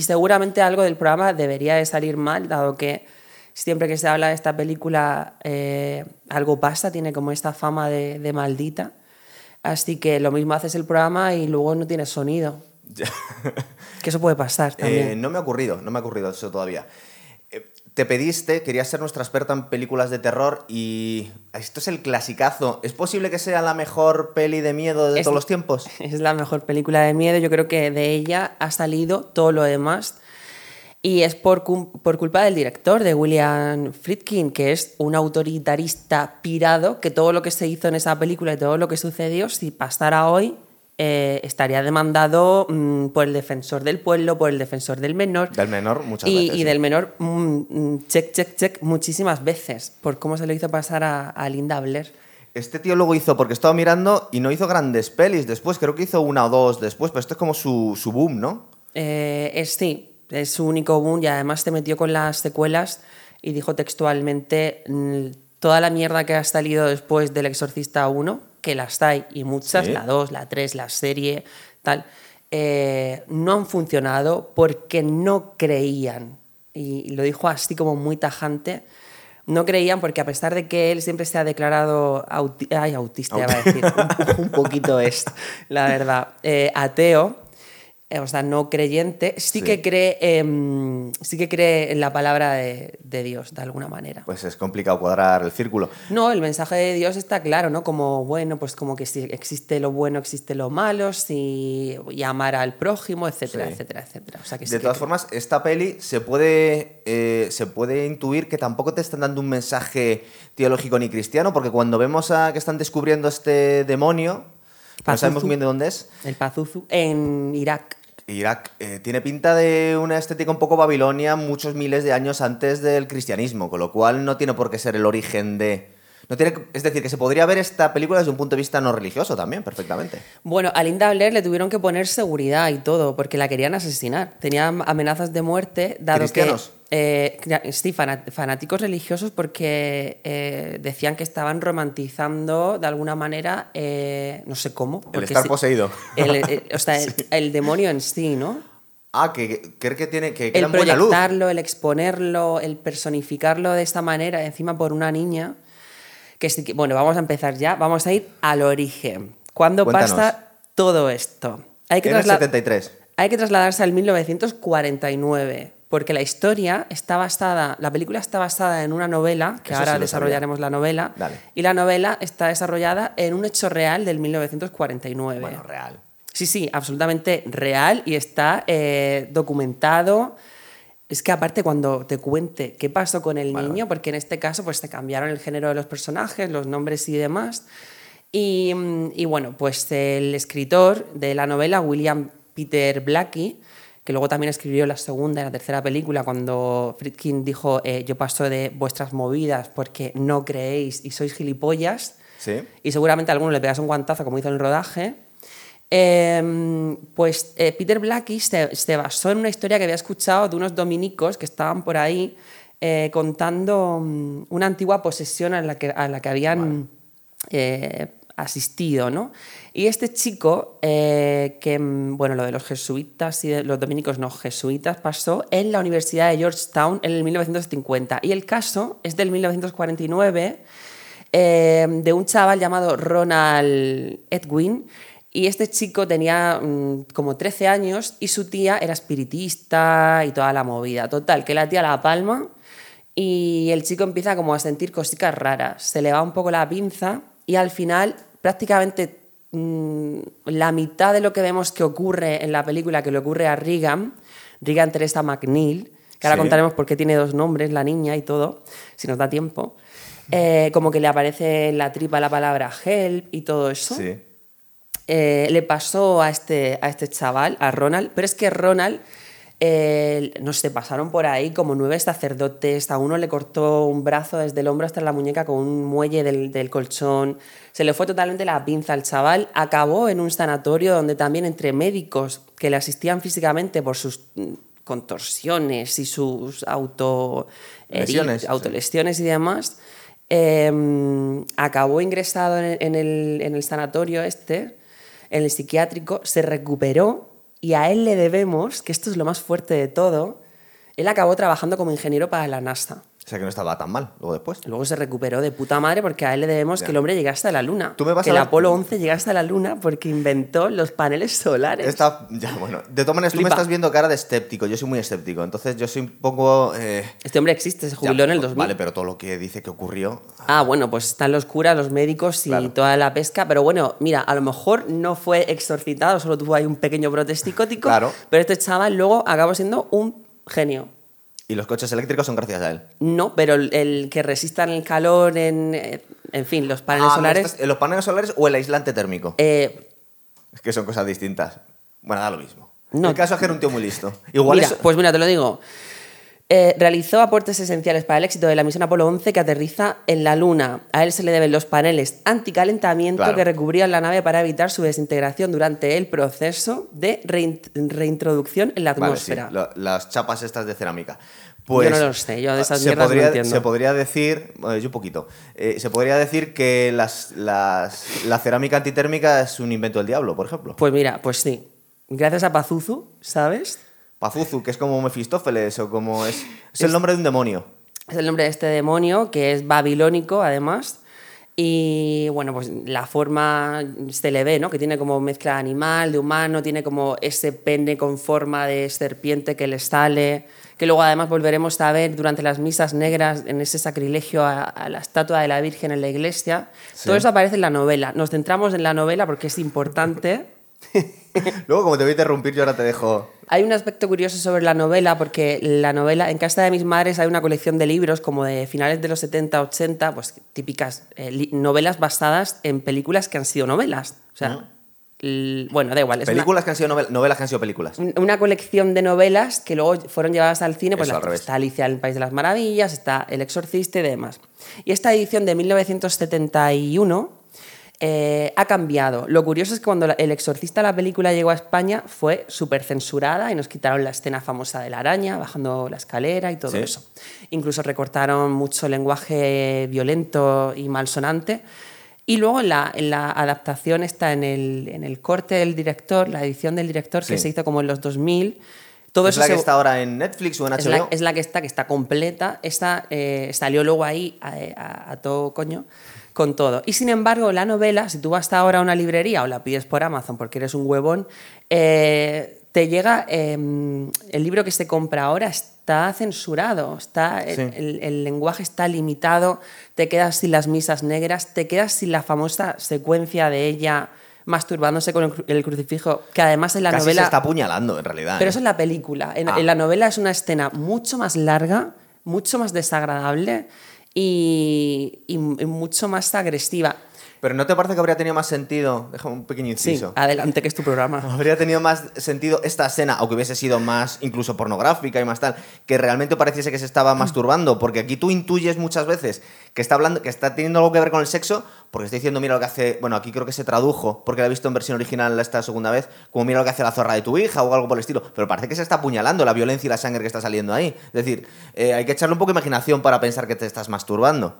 Y seguramente algo del programa debería de salir mal, dado que siempre que se habla de esta película eh, algo pasa, tiene como esta fama de, de maldita. Así que lo mismo haces el programa y luego no tienes sonido. que eso puede pasar también. Eh, no me ha ocurrido, no me ha ocurrido eso todavía. Te pediste, querías ser nuestra experta en películas de terror y esto es el clasicazo. ¿Es posible que sea la mejor peli de miedo de Es- todos los tiempos? Es la mejor película de miedo. Yo creo que de ella ha salido todo lo demás. Y es por, por culpa del director, de William Friedkin, que es un autoritarista pirado, que todo lo que se hizo en esa película y todo lo que sucedió, si pasara hoy, eh, estaría demandado mm, por el defensor del pueblo, por el defensor del menor. Del menor, muchas y, veces. y sí. del menor, mm, mm, check, check, check, muchísimas veces, por cómo se lo hizo pasar a, a Linda Blair. Este tío luego hizo, porque estaba mirando y no hizo grandes pelis después, creo que hizo una o dos después, pero esto es como su, su boom, ¿no? Eh, es sí, es su único boom y además se metió con las secuelas y dijo textualmente "Mm, toda la mierda que ha salido después del Exorcista 1, que las hay y muchas, Sí. la 2, la 3, la serie, tal, eh, no han funcionado porque no creían. Y lo dijo así como muy tajante. No creían porque a pesar de que él siempre se ha declarado auti- ay, autista, iba a decir, un, un poquito es, la verdad, eh, ateo, o sea, no creyente, sí, Sí. que cree, em, sí que cree en la palabra de, de Dios, de alguna manera. Pues es complicado cuadrar el círculo. No, el mensaje de Dios está claro, ¿no? Como, bueno, pues como que si existe lo bueno, existe lo malo, si y amar al prójimo, etcétera, Sí. etcétera, etcétera. O sea, que sí De todas formas, esta peli se puede, eh, se puede intuir que tampoco te están dando un mensaje teológico ni cristiano, porque cuando vemos a que están descubriendo este demonio, no sabemos bien de dónde es, El Pazuzu en Irak. Irak eh, tiene pinta de una estética un poco babilonia muchos miles de años antes del cristianismo, con lo cual no tiene por qué ser el origen de... No tiene, es decir, que se podría ver esta película desde un punto de vista no religioso también, perfectamente. Bueno, a Linda Blair le tuvieron que poner seguridad y todo, porque la querían asesinar. Tenía amenazas de muerte, dado ¿Cristianos? que... eh, sí, fanáticos religiosos, porque eh, decían que estaban romantizando de alguna manera, eh, no sé cómo. El estar sí- poseído. el- el- o sea, el, el demonio en sí, ¿no? Ah, que cree que tiene que, El buena luz. proyectarlo, el exponerlo, el personificarlo de esta manera, encima por una niña. Que bueno, vamos a empezar ya. Vamos a ir al origen. ¿Cuándo Cuéntanos. pasa todo esto? Hay que, En el trasla- 73. hay que trasladarse al 1949, porque la historia está basada, la película está basada en una novela, que Eso ahora sí desarrollaremos la novela, Dale. y la novela está desarrollada en un hecho real del 1949. Bueno, real. Sí, sí, absolutamente real y está eh, documentado. Es que aparte cuando te cuente qué pasó con el niño, porque en este caso pues te cambiaron el género de los personajes, los nombres y demás. Y, y bueno, pues el escritor de la novela, William Peter Blackie, que luego también escribió la segunda y la tercera película cuando Friedkin dijo eh, yo paso de vuestras movidas porque no creéis y sois gilipollas, Sí. y seguramente a alguno le pegas un guantazo como hizo en el rodaje. Eh, pues eh, Peter Blackie se, se basó en una historia que había escuchado de unos dominicos que estaban por ahí eh, contando mm, una antigua posesión a la que, a la que habían eh, asistido, ¿no? Y este chico, que, mm, bueno, lo de los jesuitas y de los dominicos no jesuitas, pasó en la Universidad de Georgetown en el 1950. Y el caso es del 1949 eh, de un chaval llamado Ronald Edwin. Y este chico tenía mm, como 13 años y su tía era espiritista y toda la movida. Total, que la tía la palma y el chico empieza como a sentir cositas raras. Se le va un poco la pinza y al final prácticamente mm, la mitad de lo que vemos que ocurre en la película, que le ocurre a Regan, Regan Teresa McNeil, que ahora Sí. contaremos por qué tiene dos nombres, la niña y todo, si nos da tiempo, eh, como que le aparece en la tripa la palabra help y todo eso. Sí. Eh, le pasó a este, a este chaval, a Ronald, pero es que Ronald, eh, no sé, pasaron por ahí como nueve sacerdotes, a uno le cortó un brazo desde el hombro hasta la muñeca con un muelle del, del colchón, se le fue totalmente la pinza al chaval, acabó en un sanatorio donde también entre médicos que le asistían físicamente por sus mm, contorsiones y sus auto Lesiones, sí. autolesiones y demás, eh, acabó ingresado en, en el, en el sanatorio este, el psiquiátrico, se recuperó y a él le debemos, que esto es lo más fuerte de todo, él acabó trabajando como ingeniero para la NASA. O sea que no estaba tan mal luego después. Luego se recuperó de puta madre porque a él le debemos Ya. que el hombre llegase a la Luna. Tú me vas que a el Apolo 11 llegase a la Luna porque inventó los paneles solares. Está, ya, bueno. De todas maneras, tú me estás viendo cara de escéptico. Yo soy muy escéptico. Entonces, yo soy un poco. eh, Este hombre existe, se jubiló ya, en el 2000. Vale, pero todo lo que dice que ocurrió. Ah, bueno, pues están los curas, los médicos y Claro. toda la pesca. Pero bueno, mira, a lo mejor no fue exorcitado, solo tuvo ahí un pequeño brote psicótico. Claro. Pero este chaval luego acabó siendo un genio. Y los coches eléctricos son gracias a él. No, pero el, el que resistan el calor, en, eh, en fin, los paneles Ah, ¿me solares. estás- ¿En los paneles solares o el aislante térmico? eh, Es que son cosas distintas. Bueno, da lo mismo. No. El caso es que era un tío muy listo. Igual mira, eso- Pues mira, te lo digo. Eh, realizó aportes esenciales para el éxito de la misión Apolo 11 que aterriza en la Luna. A él se le deben los paneles anticalentamiento Claro. que recubrían la nave para evitar su desintegración durante el proceso de rein- reintroducción en la Vale, sí, atmósfera. las chapas estas de cerámica. Pues, Yo no lo sé, yo de esas se mierdas no podría, entiendo. Se podría decir, bueno, yo un poquito, eh, se podría decir que las, las- la cerámica antitérmica es un invento del diablo, por ejemplo. Pues mira, pues sí. Gracias a Pazuzu, ¿sabes? Pazuzu, que es como Mefistófeles o como es, es el nombre de un demonio. Es el nombre de este demonio, que es babilónico además. Y bueno, pues la forma se le ve, ¿no? Que tiene como mezcla animal, de humano, tiene como ese pene con forma de serpiente que le sale, que luego además volveremos a ver durante las misas negras en ese sacrilegio a, a la estatua de la Virgen en la iglesia. Sí. Todo eso aparece en la novela. Nos centramos en la novela porque es importante. Luego, como te voy a interrumpir, yo ahora te dejo. Hay un aspecto curioso sobre la novela, porque la novela, en casa de mis madres hay una colección de libros como de finales de los 70, 80, pues típicas eh, novelas basadas en películas que han sido novelas. O sea, l- bueno, da igual. Es una- Películas que han sido novel- novelas que han sido películas. un- una colección de novelas que luego fueron llevadas al cine, pues Eso, la- está Alicia en el País de las Maravillas, está El Exorcista y demás. Y esta edición de 1971 eh, ha cambiado. Lo curioso es que cuando El Exorcista, la película, llegó a España, fue súper censurada y nos quitaron la escena famosa de la araña bajando la escalera y todo Sí. eso. Incluso recortaron mucho lenguaje violento y malsonante. Y luego en la, en la adaptación está en el, en el corte del director, la edición del director que se hizo como en los 2000. Todo ¿Es eso la que se- está ahora en Netflix o en es HBO? la, es la que está, que está completa. Esta eh, salió luego ahí a, a- a todo coño con todo. Y sin embargo, la novela, si tú vas ahora a una librería o la pides por Amazon porque eres un huevón, eh, te llega. eh, el libro que se compra ahora está censurado, está, el- Sí. el, el lenguaje está limitado, te quedas sin las misas negras, te quedas sin la famosa secuencia de ella masturbándose con el, cru- el crucifijo, que además en la Casi novela. se está apuñalando, en realidad. Pero ¿eh? eso es la película. En, Ah. en la novela es una escena mucho más larga, mucho más desagradable y, y mucho más agresiva. Pero ¿no te parece que habría tenido más sentido? Déjame un pequeño Sí, inciso. adelante, que es tu programa. Habría tenido más sentido esta escena, aunque hubiese sido más incluso pornográfica y más tal, que realmente pareciese que se estaba masturbando, porque aquí tú intuyes muchas veces que está hablando, que está teniendo algo que ver con el sexo, porque está diciendo, mira lo que hace, bueno, aquí creo que se tradujo, porque la he visto en versión original esta segunda vez, como mira lo que hace la zorra de tu hija o algo por el estilo, pero parece que se está apuñalando la violencia y la sangre que está saliendo ahí. Es decir, eh, hay que echarle un poco de imaginación para pensar que te estás masturbando.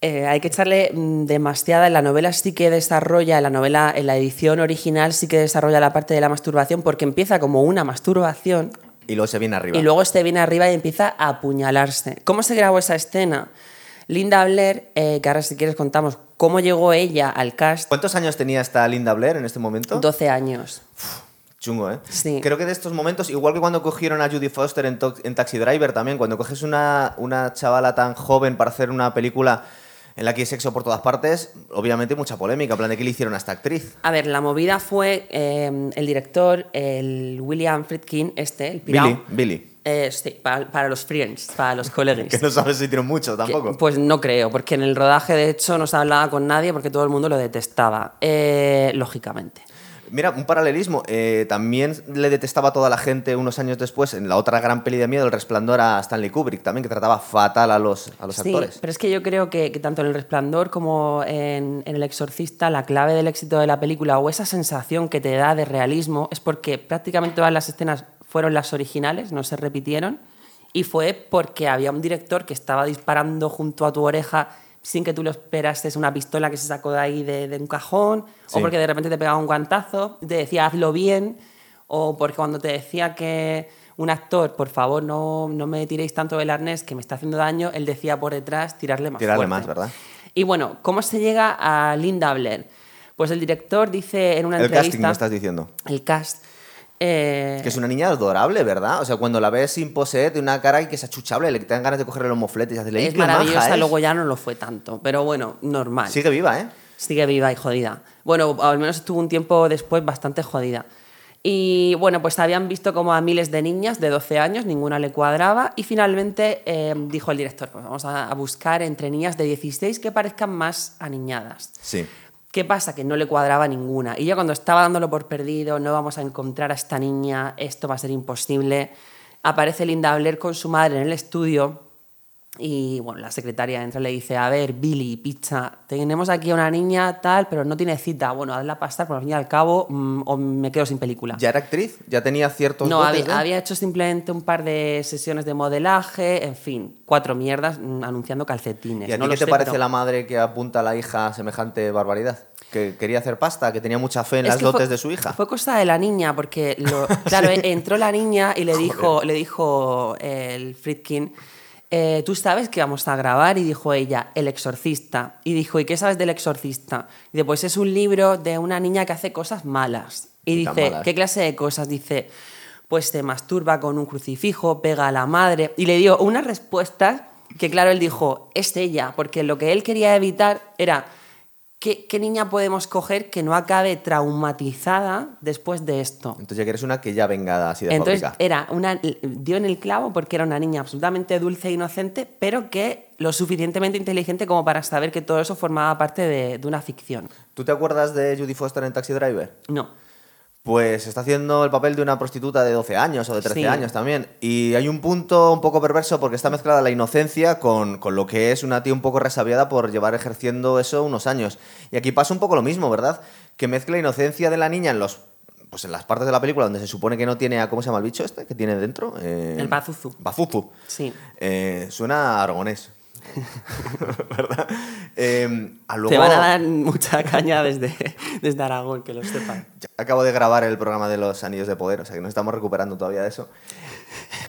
Eh, hay que echarle mm, demasiada. En la novela sí que desarrolla, en la novela, en la edición original sí que desarrolla la parte de la masturbación porque empieza como una masturbación Y luego se viene arriba. y luego este viene arriba y empieza a apuñalarse. ¿Cómo se grabó esa escena? Linda Blair, eh, que ahora si quieres contamos cómo llegó ella al cast, ¿Cuántos años tenía esta Linda Blair en este momento? 12 años. Chungo, ¿eh? Sí. Creo que de estos momentos, igual que cuando cogieron a Judy Foster en, en Taxi Driver también, cuando coges una, una chavala tan joven para hacer una película en la que hay sexo por todas partes, obviamente mucha polémica, en plan de qué le hicieron a esta actriz. A ver, la movida fue eh, el director, el William Friedkin, este, el pirao. Billy, Billy. Eh, sí, para, para los friends, para los colegas. Que no sabes si tiene mucho tampoco. Que- Pues no creo, porque en el rodaje de hecho no se hablaba con nadie porque todo el mundo lo detestaba, eh, lógicamente. Mira, un paralelismo. eh, también le detestaba a toda la gente unos años después en la otra gran peli de miedo, El Resplandor, a Stanley Kubrick, también, que trataba fatal a los, a los Sí, actores. pero es que yo creo que, que tanto en El Resplandor como en, en El Exorcista, la clave del éxito de la película o esa sensación que te da de realismo es porque prácticamente todas las escenas fueron las originales, no se repitieron, y fue porque había un director que estaba disparando junto a tu oreja sin que tú lo esperases, una pistola que se sacó de ahí de, de un cajón, Sí. o porque de repente te pegaba un guantazo, te decía hazlo bien, o porque cuando te decía que un actor, por favor, no, no me tiréis tanto del arnés que me está haciendo daño, él decía por detrás tirarle más Tirarle fuerte. más, ¿verdad? Y bueno, ¿cómo se llega a Linda Blair? Pues el director dice en una El entrevista... casting me estás diciendo. El cast. Eh, Que es una niña adorable, ¿verdad? O sea, cuando la ves sin poseer, de una cara que es achuchable, le dan ganas de cogerle los mofletes y hacerle "Ay, es qué maja maravillosa, es". luego ya no lo fue tanto. Pero bueno, normal. Sigue viva, ¿eh? Sigue viva y jodida. Bueno, al menos estuvo un tiempo después bastante jodida. Y bueno, pues habían visto como a miles de niñas de 12 años, ninguna le cuadraba. Y finalmente eh, dijo el director, pues vamos a, a buscar entre niñas de 16 que parezcan más aniñadas. Sí. ¿Qué pasa? Que no le cuadraba ninguna. Y ya cuando estaba dándolo por perdido, no vamos a encontrar a esta niña, esto va a ser imposible, aparece Linda Blair con su madre en el estudio y bueno, la secretaria entra y le dice, a ver, Billy, pizza, tenemos aquí a una niña tal, pero no tiene cita. Bueno, hazla pasar, por al fin y al cabo, mm, o me quedo sin película. ¿Ya era actriz? ¿Ya tenía ciertos No, dotes había, había hecho simplemente un par de sesiones de modelaje, en fin, cuatro mierdas mm, anunciando calcetines. ¿Y a ti No qué te sé, parece pero- la madre que apunta a la hija a semejante barbaridad? Que quería hacer pasta, que tenía mucha fe en Es las dotes fue- de su hija. Fue cosa de la niña, porque lo- claro, entró la niña y le dijo, le dijo el Friedkin, eh, tú sabes que vamos a grabar y dijo ella, El exorcista. Y dijo, ¿y qué sabes del exorcista? Y dice, pues es un libro de una niña que hace cosas malas. Y dice, malas. ¿qué clase de cosas? Dice, pues se masturba con un crucifijo, pega a la madre. Y le dio unas respuestas que, claro, él dijo, es ella, porque lo que él quería evitar era, ¿qué, qué niña podemos coger que no acabe traumatizada después de esto? Entonces ya que eres una que ya venga así de Entonces fábrica. era una, dio en el clavo porque era una niña absolutamente dulce e inocente, pero que lo suficientemente inteligente como para saber que todo eso formaba parte de, de una ficción. ¿Tú te acuerdas de Judy Foster en Taxi Driver? No. Pues está haciendo el papel de una prostituta de 12 años o de 13 Sí. años también. Y hay un punto un poco perverso porque está mezclada la inocencia con, con lo que es una tía un poco resabiada por llevar ejerciendo eso unos años. Y aquí pasa un poco lo mismo, ¿verdad? Que mezcla la inocencia de la niña en los pues en las partes de la película donde se supone que no tiene a, ¿cómo se llama el bicho este que tiene dentro? Eh, El bazuzu. Bazuzu. Sí. Eh, suena a aragonés. ¿Verdad? Eh, a luego- Te van a dar mucha caña desde, desde Aragón, que lo sepan. Acabo de grabar el programa de los Anillos de Poder, o sea que nos estamos recuperando todavía de eso.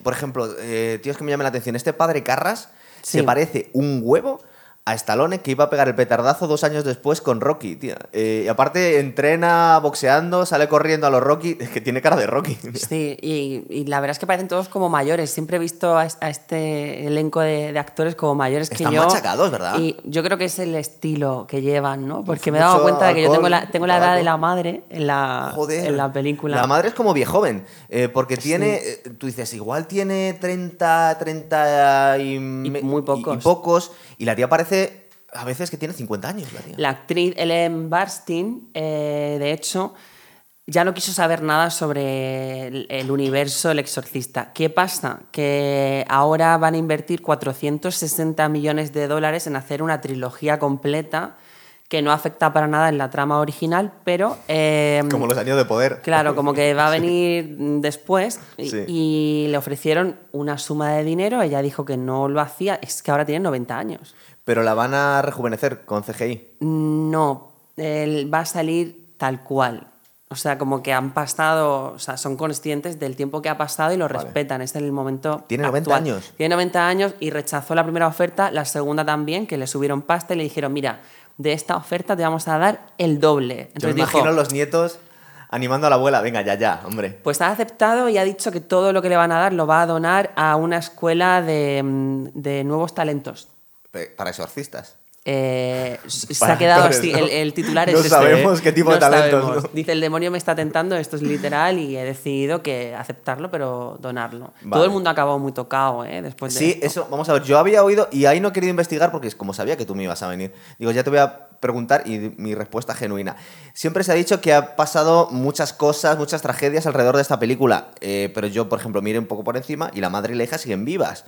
Por ejemplo, eh, tíos que me llaman la atención. Este padre Carras Sí. se parece un huevo a Stallone que iba a pegar el petardazo dos años después con Rocky, tío. Eh, y aparte entrena boxeando, sale corriendo a los Rocky. Es que tiene cara de Rocky. Sí, y, y la verdad es que parecen todos como mayores. Siempre he visto a, es- a este elenco de, de actores como mayores que Están yo. machacados, ¿verdad? Y yo creo que es el estilo que llevan, ¿no? Porque me he dado cuenta de que yo tengo la, tengo la edad de la madre en la, Joder. en la película. La madre es como viejoven, eh, porque tiene, eh, tú dices, igual tiene 30, 30 y, muy pocos. Y, y pocos, y la tía parece a veces que tiene 50 años, la tía. La actriz Ellen Barstein, eh, de hecho, ya no quiso saber nada sobre el, el universo El Exorcista. ¿Qué pasa? Que ahora van a invertir 460 millones de dólares en hacer una trilogía completa que no afecta para nada en la trama original, pero... eh, Como los años de poder. Claro, como que va a venir después y, Sí. y le ofrecieron una suma de dinero, ella dijo que no lo hacía, es que ahora tiene 90 años. Pero la van a rejuvenecer con CGI. No, él va a salir tal cual. O sea, como que han pasado, o sea, son conscientes del tiempo que ha pasado y lo Vale. respetan. Es el momento. Tiene 90 actual. años. Tiene 90 años y rechazó la primera oferta, la segunda también, que le subieron pasta y le dijeron: Mira, de esta oferta te vamos a dar el doble. Yo me Entonces dijo: imagino los nietos animando a la abuela. Venga, ya, ya, hombre. Pues ha aceptado y ha dicho que todo lo que le van a dar lo va a donar a una escuela de, mm, de nuevos talentos. Para exorcistas. Eh, se ha quedado actores, así, ¿no? el, el titular es No este, sabemos ¿eh? qué tipo de talentos. ¿no? Dice, el demonio me está tentando, esto es literal y he decidido que aceptarlo, pero donarlo. Vale. Todo el mundo ha acabado muy tocado, ¿eh? Después de Sí, esto. eso, vamos a ver, yo había oído y ahí no he querido investigar porque es como sabía que tú me ibas a venir. Digo, ya te voy a preguntar y mi respuesta genuina. Siempre se ha dicho que ha pasado muchas cosas, muchas tragedias alrededor de esta película, eh, pero yo, por ejemplo, miré un poco por encima y la madre y la hija siguen vivas.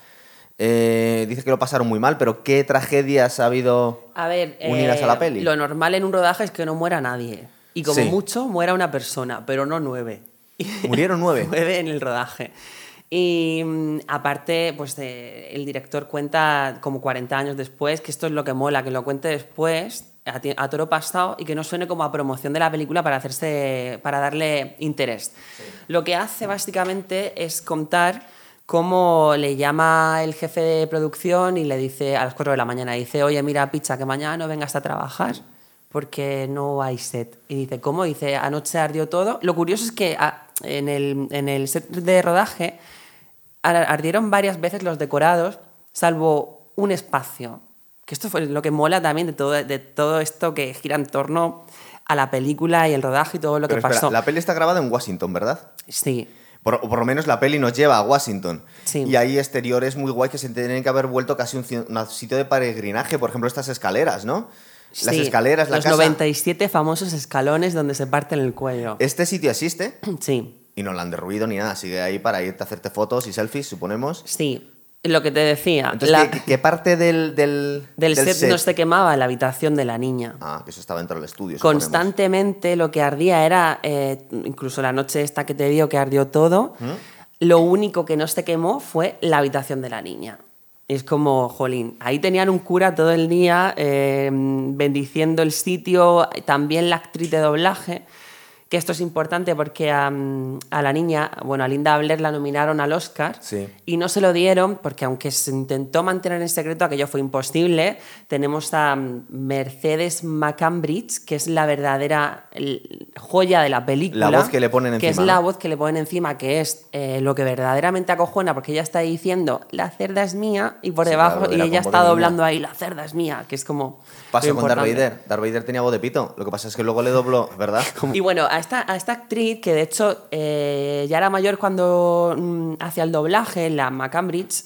Eh, dice que lo pasaron muy mal, pero ¿qué tragedias ha habido A ver, unidas eh, a la peli? lo normal en un rodaje es que no muera nadie. Y como Sí. mucho muera una persona, pero no nueve. Murieron nueve. nueve en el rodaje. Y mm, aparte, pues eh, el director cuenta como 40 años después, que esto es lo que mola, que lo cuente después, a, toro pasado y que no suene como a promoción de la película para hacerse para darle interés. Lo que hace básicamente es contar cómo le llama el jefe de producción y le dice a las 4 de la mañana, dice, oye, mira, picha, que mañana no vengas a trabajar porque no hay set. Y dice, ¿cómo? Dice, anoche ardió todo. Lo curioso es que ah, en el, en el set de rodaje ar- ardieron varias veces los decorados, salvo un espacio. Que esto fue lo que mola también de todo, de todo esto que gira en torno a la película y el rodaje y todo lo Pero que espera, pasó. la peli está grabada en Washington, ¿verdad? Sí, Por, o por lo menos la peli nos lleva a Washington. Sí. Y hay exteriores muy guay que se tienen que haber vuelto casi un sitio de peregrinaje. Por ejemplo, estas escaleras, ¿no? Las sí. escaleras, la Los casa. 97 famosos escalones donde se parten el cuello. Este sitio existe Sí, y no lo han derruido ni nada. Sigue ahí para irte a hacerte fotos y selfies, suponemos. sí. Lo que te decía. Entonces, la- ¿qué, qué parte del, del, del, set, no se quemaba la habitación de la niña. Ah, que eso estaba dentro del estudio. suponemos. Constantemente lo que ardía era, eh, incluso la noche esta que te digo que ardió todo, ¿Mm? lo único que no se quemó fue la habitación de la niña. Es como, jolín, ahí tenían un cura todo el día eh, bendiciendo el sitio, también la actriz de doblaje, que esto es importante porque a, a la niña, bueno, a Linda Blair la nominaron al Oscar Sí. y no se lo dieron porque aunque se intentó mantener en secreto aquello fue imposible. Tenemos a mm, Mercedes McCambridge, que es la verdadera joya de la película. La voz que le ponen Que es encima, la voz que le ponen encima, que es eh, lo que verdaderamente acojona porque ella está diciendo la cerda es mía y por Sí, debajo claro, y ella está doblando ahí la cerda es mía, que es como... Pasó con Darth. Vader. Darth Vader tenía voz de pito. Lo que pasa es que luego le dobló, ¿verdad? Y bueno, a esta, a esta actriz, que de hecho eh, ya era mayor cuando mm, hacía el doblaje, la McCambridge,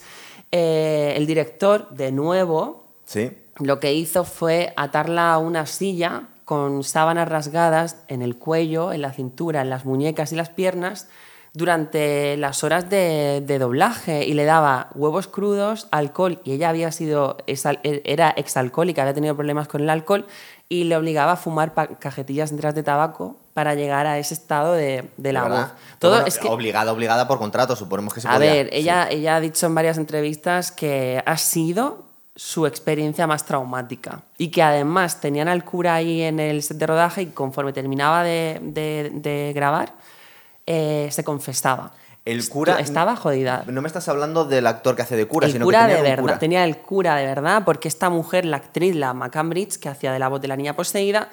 eh, el director, de nuevo, Sí. lo que hizo fue atarla a una silla con sábanas rasgadas en el cuello, en la cintura, en las muñecas y las piernas durante las horas de, de doblaje y le daba huevos crudos, alcohol y ella había sido era exalcohólica, había tenido problemas con el alcohol y le obligaba a fumar cajetillas enteras de tabaco para llegar a ese estado de, de la ¿Verdad? voz. Todo Bueno, es que Obligada, obligada por contrato, suponemos que se a podía. ver, Sí. ella, ella ha dicho en varias entrevistas que ha sido su experiencia más traumática y que además tenían al cura ahí en el set de rodaje y conforme terminaba de- de grabar eh, se confesaba. El cura. Estaba jodida. No me estás hablando del actor que hace de cura, el sino cura que tenía de un verdad, cura. tenía el cura de verdad, porque esta mujer, la actriz, la McCambridge, que hacía de la voz de la niña poseída,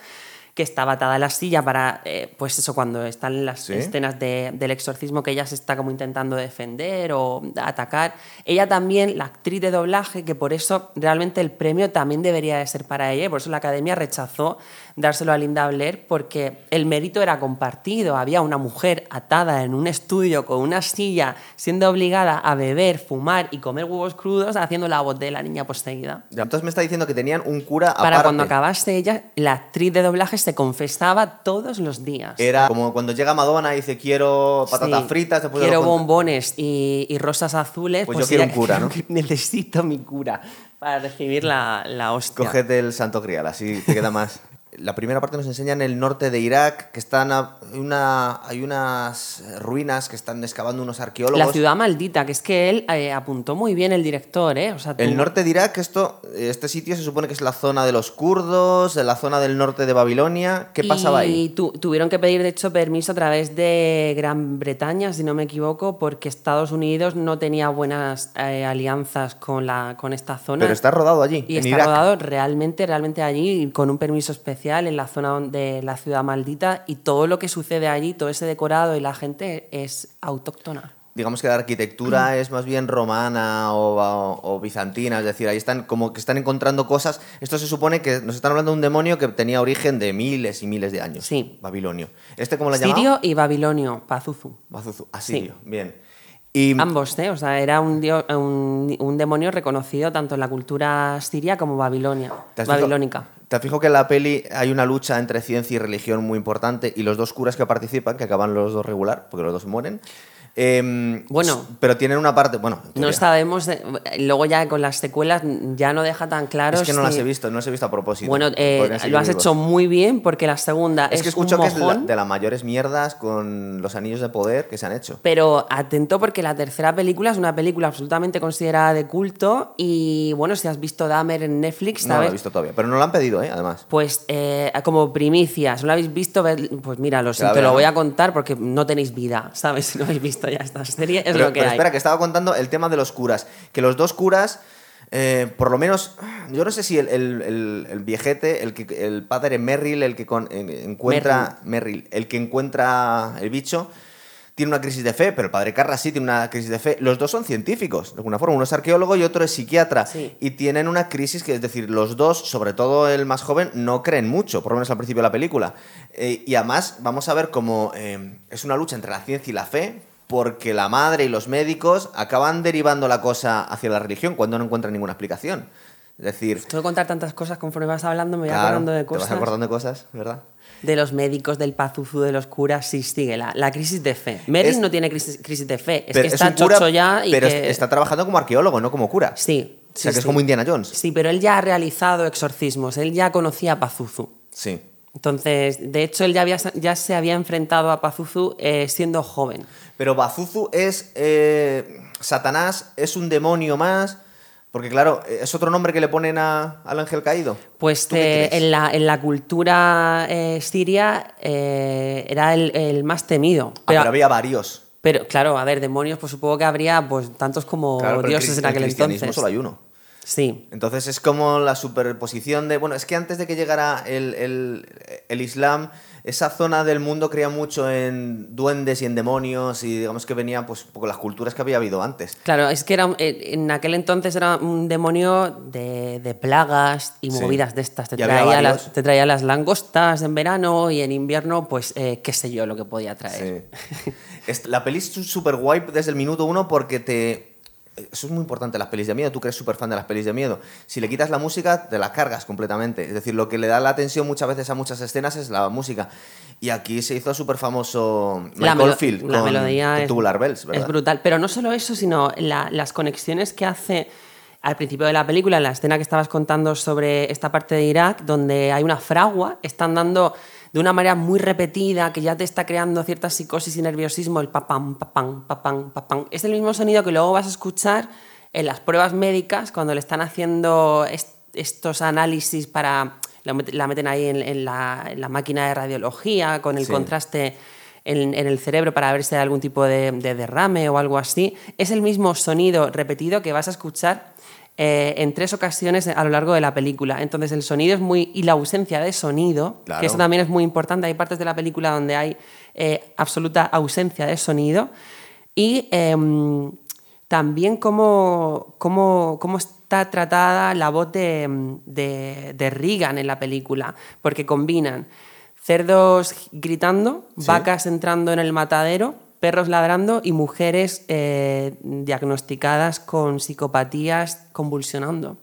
que estaba atada a la silla para, eh, pues eso, cuando están las ¿Sí? escenas de- del exorcismo que ella se está como intentando defender o atacar. Ella también, la actriz de doblaje, que por eso realmente el premio también debería de ser para ella, y por eso la academia rechazó dárselo a Linda Blair, porque el mérito era compartido. Había una mujer atada en un estudio con una silla, siendo obligada a beber, fumar y comer huevos crudos, haciendo la voz de la niña poseída. Entonces me está diciendo que tenían un cura Para aparte. cuando acabase ella, la actriz de doblaje se confesaba todos los días. Era como cuando llega Madonna y dice quiero patatas Sí, fritas, después de quiero bombones y, y rosas azules. Pues yo quiero un cura, ¿no? Necesito mi cura para recibir la, la hostia. Cógete el santo grial, así te queda más. La primera parte nos enseña en el norte de Irak, que están a- hay, una, hay unas ruinas que están excavando unos arqueólogos. La ciudad maldita, que es que él eh, apuntó muy bien el director, ¿eh? O sea, El norte de Irak, esto, este sitio se supone que es la zona de los kurdos, de la zona del norte de Babilonia. ¿Qué pasaba y ahí? tu- tuvieron que pedir, de hecho, permiso a través de Gran Bretaña, si no me equivoco, porque Estados Unidos no tenía buenas eh, alianzas con, la, con esta zona. Pero está rodado allí, Y en está Irak. rodado realmente, realmente allí, con un permiso especial en la zona de la ciudad maldita. Y todo lo que sucede allí, todo ese decorado y la gente es autóctona. Digamos que la arquitectura Mm. es más bien romana o, o- o bizantina, es decir, ahí están como que están encontrando cosas. Esto se supone que nos están hablando de un demonio que tenía origen de miles y miles de años. Sí. Babilonio. ¿Este cómo lo llamaba? Sirio y Babilonio, Pazuzu. Bazuzu. Asirio. Bien. Y Ambos, ¿eh? O sea, era un, un, un demonio reconocido tanto en la cultura siria como babilonia, ¿Te has fijado- babilónica. Te fijo que en la peli hay una lucha entre ciencia y religión muy importante y los dos curas que participan, que acaban los dos regular, porque los dos mueren, Em, Bueno. Pero tienen una parte. Bueno, en No sabemos, de- luego ya con las secuelas ya no deja tan claro Es que no las he visto, no las he visto a propósito. Bueno, eh, lo has hecho muy bien porque la segunda Es es, que escucho un que es de, la- las mayores mierdas con los anillos de poder que se han hecho. Pero atento porque la tercera película es una película absolutamente considerada de culto y bueno, si has visto Dahmer en Netflix, No lo ¿sabes? he visto todavía. Pero no lo han pedido, ¿eh? Además. Pues eh, como primicia, si no lo habéis visto, pues mira, lo siento, lo ¿no? voy a contar porque no tenéis vida, ¿sabes? Si no habéis visto ya esta serie, es pero, lo que pero hay. espera, que estaba contando el tema de los curas. Que los dos curas, eh, por lo menos, yo no sé si el, el- el- el viejete, el, que, el padre Merrill, el que con- encuentra. Merrill, el que encuentra el bicho. Tiene una crisis de fe, pero el padre Carras sí tiene una crisis de fe. Los dos son científicos, de alguna forma. Uno es arqueólogo y otro es psiquiatra. Sí. Y tienen una crisis que, es decir, los dos, sobre todo el más joven, no creen mucho, por lo menos al principio de la película. Eh, y además, vamos a ver cómo eh, es una lucha entre la ciencia y la fe, porque la madre y los médicos acaban derivando la cosa hacia la religión cuando no encuentran ninguna explicación. Es decir, que contar tantas cosas conforme vas hablando, me voy claro, acordando de te vas cosas. acordando de cosas, ¿verdad? De los médicos, del pazuzu, de los curas, sí, sigue. La, la crisis de fe. Merrill Es- no tiene crisis, crisis de fe, es que está un cura, chocho ya y pero que... está trabajando como arqueólogo, no como cura. Sí. O sea, sí, que es sí. como Indiana Jones. Sí, pero él ya ha realizado exorcismos, él ya conocía a Pazuzu. Sí. Entonces, de hecho, él ya, había, ya se había enfrentado a Pazuzu eh, siendo joven. Pero Bazuzu es. eh, Satanás es un demonio más. Porque, claro, es otro nombre que le ponen a- al ángel caído. Pues ¿Tú qué eh, en, la, en la cultura eh, siria eh, era el, el más temido. Ah, Pero, pero había varios. pero, claro, a ver, demonios, pues supongo que habría pues tantos como Claro, el dioses en el aquel cristianismo entonces. solo hay uno. Sí. Entonces es como la superposición de. Bueno, es que antes de que llegara el, el- el Islam, esa zona del mundo creía mucho en duendes y en demonios, y digamos que venía pues poco las culturas que había habido antes. Claro, es que era, eh, en aquel entonces era un demonio de, de plagas y Sí. movidas de estas. Te traía, las, te traía las langostas en verano y en invierno, pues eh, qué sé yo lo que podía traer. Sí. La peli es súper guay desde el minuto uno porque te. Eso es muy importante, las pelis de miedo. Tú eres súper fan de las pelis de miedo. Si le quitas la música, te la cargas completamente. Es decir, lo que le da la atención muchas veces a muchas escenas es la música. Y aquí se hizo súper famoso La Michael melo- Field la melodía con es, Tubular Bells, ¿verdad? es brutal. Pero no solo eso, sino la- las conexiones que hace al principio de la película, en la escena que estabas contando sobre esta parte de Irak, donde hay una fragua, están dando de una manera muy repetida, que ya te está creando cierta psicosis y nerviosismo, el papam, papam, papam, papam. Es el mismo sonido que luego vas a escuchar en las pruebas médicas, cuando le están haciendo est- estos análisis para... La met- la meten ahí en, en la, en la máquina de radiología, con el Sí. contraste en, en el cerebro para ver si hay algún tipo de, de derrame o algo así. Es el mismo sonido repetido que vas a escuchar eh, en tres ocasiones a lo largo de la película. Entonces el sonido es muy... y la ausencia de sonido, Claro. que eso también es muy importante. Hay partes de la película donde hay eh, absoluta ausencia de sonido. Y em, también cómo, cómo, cómo está tratada la voz de, de, de Regan en la película, porque combinan cerdos gritando, Sí. vacas entrando en el matadero, perros ladrando y mujeres eh, diagnosticadas con psicopatías convulsionando.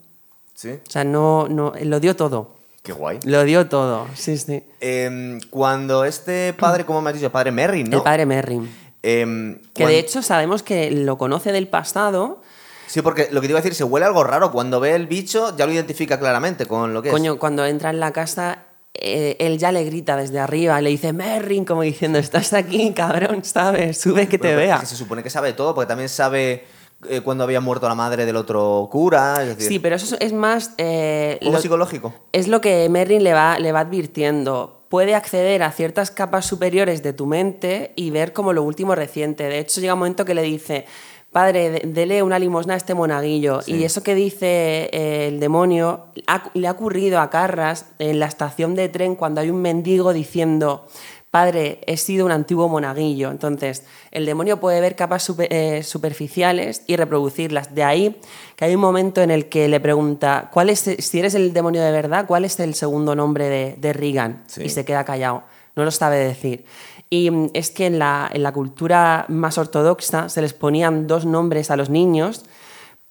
Sí, O sea, no, no, lo dio todo. qué guay. Lo dio todo, sí, sí. Em, cuando este padre, como me has dicho, padre Merrin, ¿no? El padre Merrin. Em, Que de hecho sabemos que lo conoce del pasado. Sí, porque lo que te iba a decir, se huele algo raro. Cuando ve el bicho, ya lo identifica claramente con lo que Coño, cuando entra en la casa, eh, él ya le grita desde arriba, le dice Merrin, como diciendo, estás aquí, cabrón, ¿sabes? Sube que te Bueno, vea. que se supone que sabe todo, porque también sabe eh, cuando había muerto la madre del otro cura. Es decir, Sí, pero eso es más... eh, lo- psicológico. es lo que Merrin le va, le va advirtiendo. Puede acceder a ciertas capas superiores de tu mente y ver como lo último reciente. De hecho, llega un momento que le dice, padre, de- dele una limosna a este monaguillo. Sí. Y eso que dice eh, el demonio ha- le ha ocurrido a Carras en la estación de tren cuando hay un mendigo diciendo, padre, he sido un antiguo monaguillo. Entonces, el demonio puede ver capas super- eh, superficiales y reproducirlas. De ahí que hay un momento en el que le pregunta, ¿cuál es, si eres el demonio de verdad, ¿cuál es el segundo nombre de, de Regan? Sí. Y se queda callado, no lo sabe decir. Y mm, es que en la, en la cultura más ortodoxa se les ponían dos nombres a los niños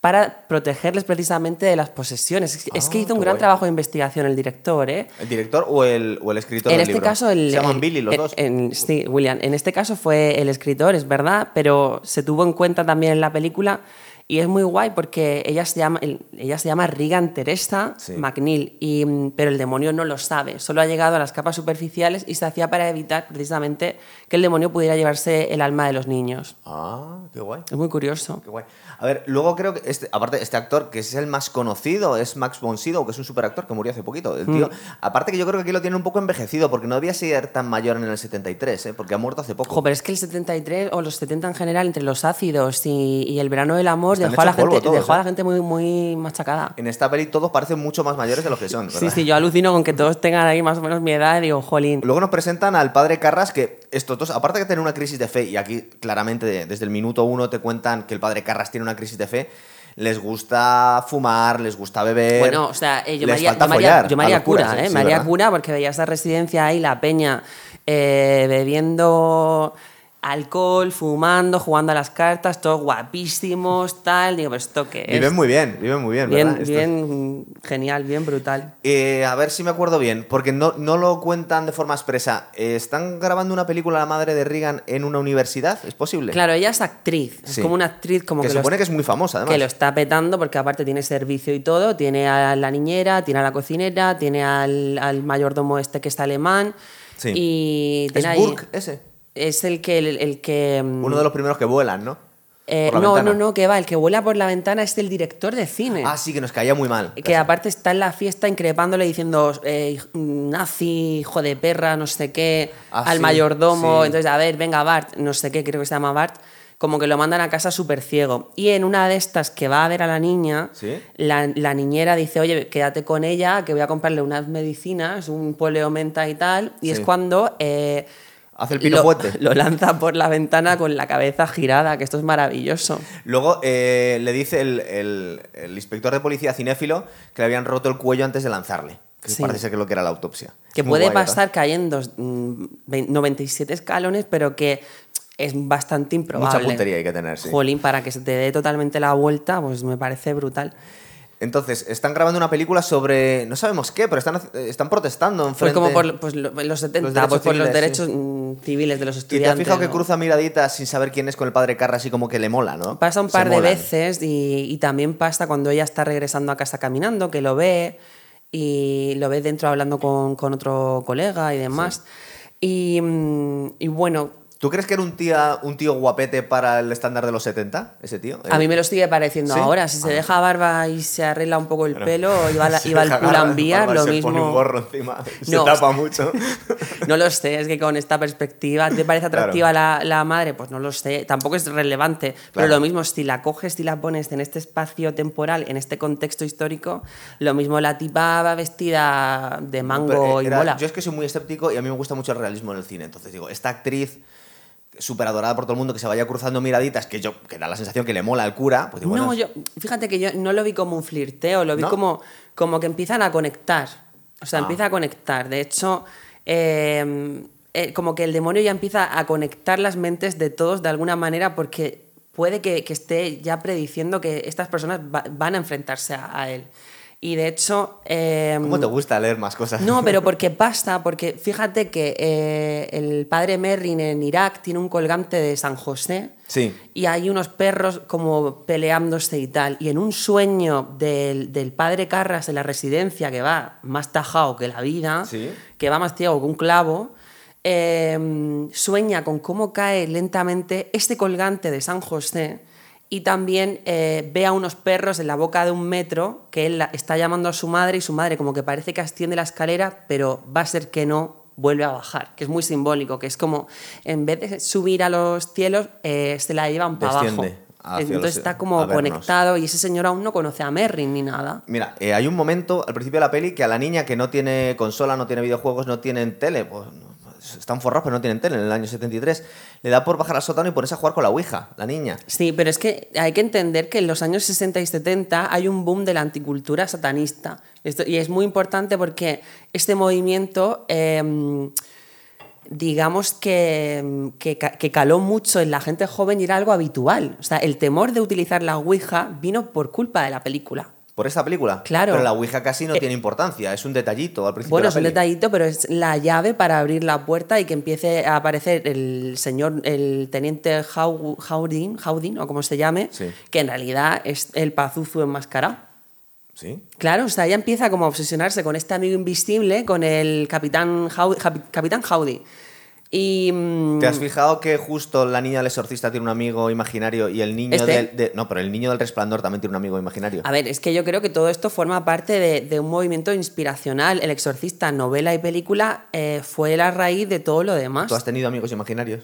para protegerles precisamente de las posesiones. Es- es que Ah, hizo un gran guay. trabajo de investigación el director, ¿eh? ¿El director o el, o el escritor En del este libro? caso, el. Se llaman el- Billy los en- dos. en- sí, William. En este caso fue el escritor, es verdad, pero se tuvo en cuenta también en la película. Y es muy guay porque ella se llama, el- ella se llama Regan Teresa Sí. McNeil, y, mm, pero el demonio no lo sabe. Solo ha llegado a las capas superficiales y se hacía para evitar precisamente que el demonio pudiera llevarse el alma de los niños. Ah, qué guay. Es muy curioso. Qué guay. A ver, luego creo que, este, aparte, este actor, que es el más conocido, es Max von Sydow, que es un superactor que murió hace poquito. El Mm. tío, aparte que yo creo que aquí lo tiene un poco envejecido, porque no debía ser tan mayor en el 73, ¿eh? porque ha muerto hace poco. Ojo, pero es que el 73 o los 70 en general, entre los ácidos y, y el verano del amor, Dejó a, la gente, todos, dejó a la gente muy, muy machacada. En esta peli todos parecen mucho más mayores de lo que son. Sí, ¿verdad? sí, yo alucino con que todos tengan ahí más o menos mi edad y digo, jolín. Luego nos presentan al padre Carras, que estos dos, aparte de tener una crisis de fe, y aquí claramente de- desde el minuto uno te cuentan que el padre Carras tiene una crisis de fe, les gusta fumar, les gusta beber. Bueno, o sea, eh, yo, me les haría, falta yo follar, yo me a haría los curas, cura, ¿eh? sí, ¿verdad? cura porque veía esa residencia ahí, la peña, eh, bebiendo alcohol, fumando, jugando a las cartas, todos guapísimos, tal. Digo, pero esto qué es. Viven muy bien, viven muy bien, bien, ¿verdad? Bien, genial, bien brutal. Eh, a ver si me acuerdo bien, porque no, no lo cuentan de forma expresa. Eh, ¿Están grabando una película La madre de Reagan en una universidad? ¿Es posible? Claro, ella es actriz, es como una actriz como que, que, se supone que es muy famosa, además. que lo está petando porque aparte tiene servicio y todo, tiene a la niñera, tiene a la cocinera, tiene al, al mayordomo este que es alemán Sí. y ¿Es tiene ahí- Burke ese? Es el que el, el que mm, Uno de los primeros que vuelan, ¿no? eh, no, ventana. no, no, que va, el que vuela por la ventana es el director de cine. Ah, sí, que nos caía muy mal. Que aparte está en la fiesta increpándole diciendo eh, nazi, hijo de perra, no sé qué, Ah, al sí, mayordomo. sí. Entonces, a ver, venga, Bart, no sé qué, creo que se llama Bart. Como que lo mandan a casa súper ciego. Y en una de estas que va a ver a la niña, Sí. la, la niñera dice, oye, quédate con ella, que voy a comprarle unas medicinas, un poleo menta y tal. Y es cuando... eh, Hace el lo, pinopuete. lo lanza por la ventana con la cabeza girada, que esto es maravilloso. Luego eh, le dice el, el- el inspector de policía cinéfilo que le habían roto el cuello antes de lanzarle. Que Sí. parece ser que lo que era la autopsia. que Es puede pasar cayendo mm, vein- 97 escalones, pero que es bastante improbable. Mucha puntería hay que tener, sí. Jolín, para que se te dé totalmente la vuelta, pues me parece brutal. Entonces, están grabando una película sobre. No sabemos qué, pero están, están protestando en Pues frente. como por los, lo- en los 70, derechos pues por los derechos mm, civiles de los Y te has estudiantes. fijado que cruza miraditas sin saber quién es con el padre Carra, así como que le mola, ¿no? Pasa un Se par de molan. veces y, y también pasa cuando ella está regresando a casa caminando, que lo ve y lo ve dentro hablando con, con otro colega y demás. Y, mm, y bueno, ¿Tú crees que era un, tía, un tío guapete para el estándar de los 70, ese tío? A mí me lo sigue pareciendo ¿Sí? ahora. Si se Ah. deja barba y se arregla un poco el pelo, iba, la- iba pulambiar, agarrar, lo se mismo. pone un gorro encima, se No, tapa mucho. No lo sé, es que con esta perspectiva, ¿te parece atractiva la, la madre? Pues no lo sé, tampoco es relevante. Pero lo mismo, si la coges y la pones en este espacio temporal, en este contexto histórico, lo mismo la tipa va vestida de mango Pero, eh, y era- bola. Yo es que soy muy escéptico y a mí me gusta mucho el realismo en el cine. Entonces digo, esta actriz súper adorada por todo el mundo que se vaya cruzando miraditas, que yo que da la sensación que le mola al cura, pues No, yo, fíjate que yo no lo vi como un flirteo, lo vi ¿No? como, como que empiezan a conectar. O sea, Ah. empieza a conectar. De hecho, eh, eh, como que el demonio ya empieza a conectar las mentes de todos de alguna manera porque puede que, que esté ya prediciendo que estas personas va- van a enfrentarse a, a él. Y de hecho... eh, ¿cómo te gusta leer más cosas? no, pero porque basta, porque fíjate que eh, el padre Merrin en Irak tiene un colgante de San José Sí. y hay unos perros como peleándose y tal. Y en un sueño del, del padre Carras en la residencia, que va más tajado que la vida, Sí. que va más ciego que un clavo, eh, sueña con cómo cae lentamente este colgante de San José y también eh, ve a unos perros en la boca de un metro que él está llamando a su madre y su madre como que parece que asciende la escalera, pero va a ser que no vuelve a bajar, que es muy simbólico, que es como en vez de subir a los cielos, eh, se la llevan para abajo. Entonces los- está como conectado y ese señor aún no conoce a Merrin ni nada. Mira, eh, hay un momento al principio de la peli que a la niña que no tiene consola, no tiene videojuegos, no tienen tele, pues no, están forrados pero no tienen tele en el año 73, le da por bajar al sótano y ponerse a jugar con la Ouija, la niña. Sí, pero es que hay que entender que en los años 60 y 70 hay un boom de la anticultura satanista. Y es muy importante porque este movimiento eh, digamos que, que, ca- que caló mucho en la gente joven y era algo habitual. O sea, el temor de utilizar la Ouija vino por culpa de la película. ¿Por esta película? Claro. Pero la Ouija casi no Eh, tiene importancia, es un detallito al principio Bueno, de es un peli. detallito, pero es la llave para abrir la puerta y que empiece a aparecer el señor, el teniente Howdin, Howdin, o como se llame, Sí. que en realidad es el pazuzu enmascarado. ¿Sí? Claro, o sea, ella empieza como a obsesionarse con este amigo invisible, con el capitán, Howdy, capitán Howdy. Y mm, ¿Te has fijado que justo la niña del exorcista tiene un amigo imaginario y el niño Este. del... de- no, pero el niño del resplandor también tiene un amigo imaginario? A ver, es que yo creo que todo esto forma parte de, de un movimiento inspiracional. El exorcista, novela y película, eh, fue la raíz de todo lo demás. ¿Tú has tenido amigos imaginarios?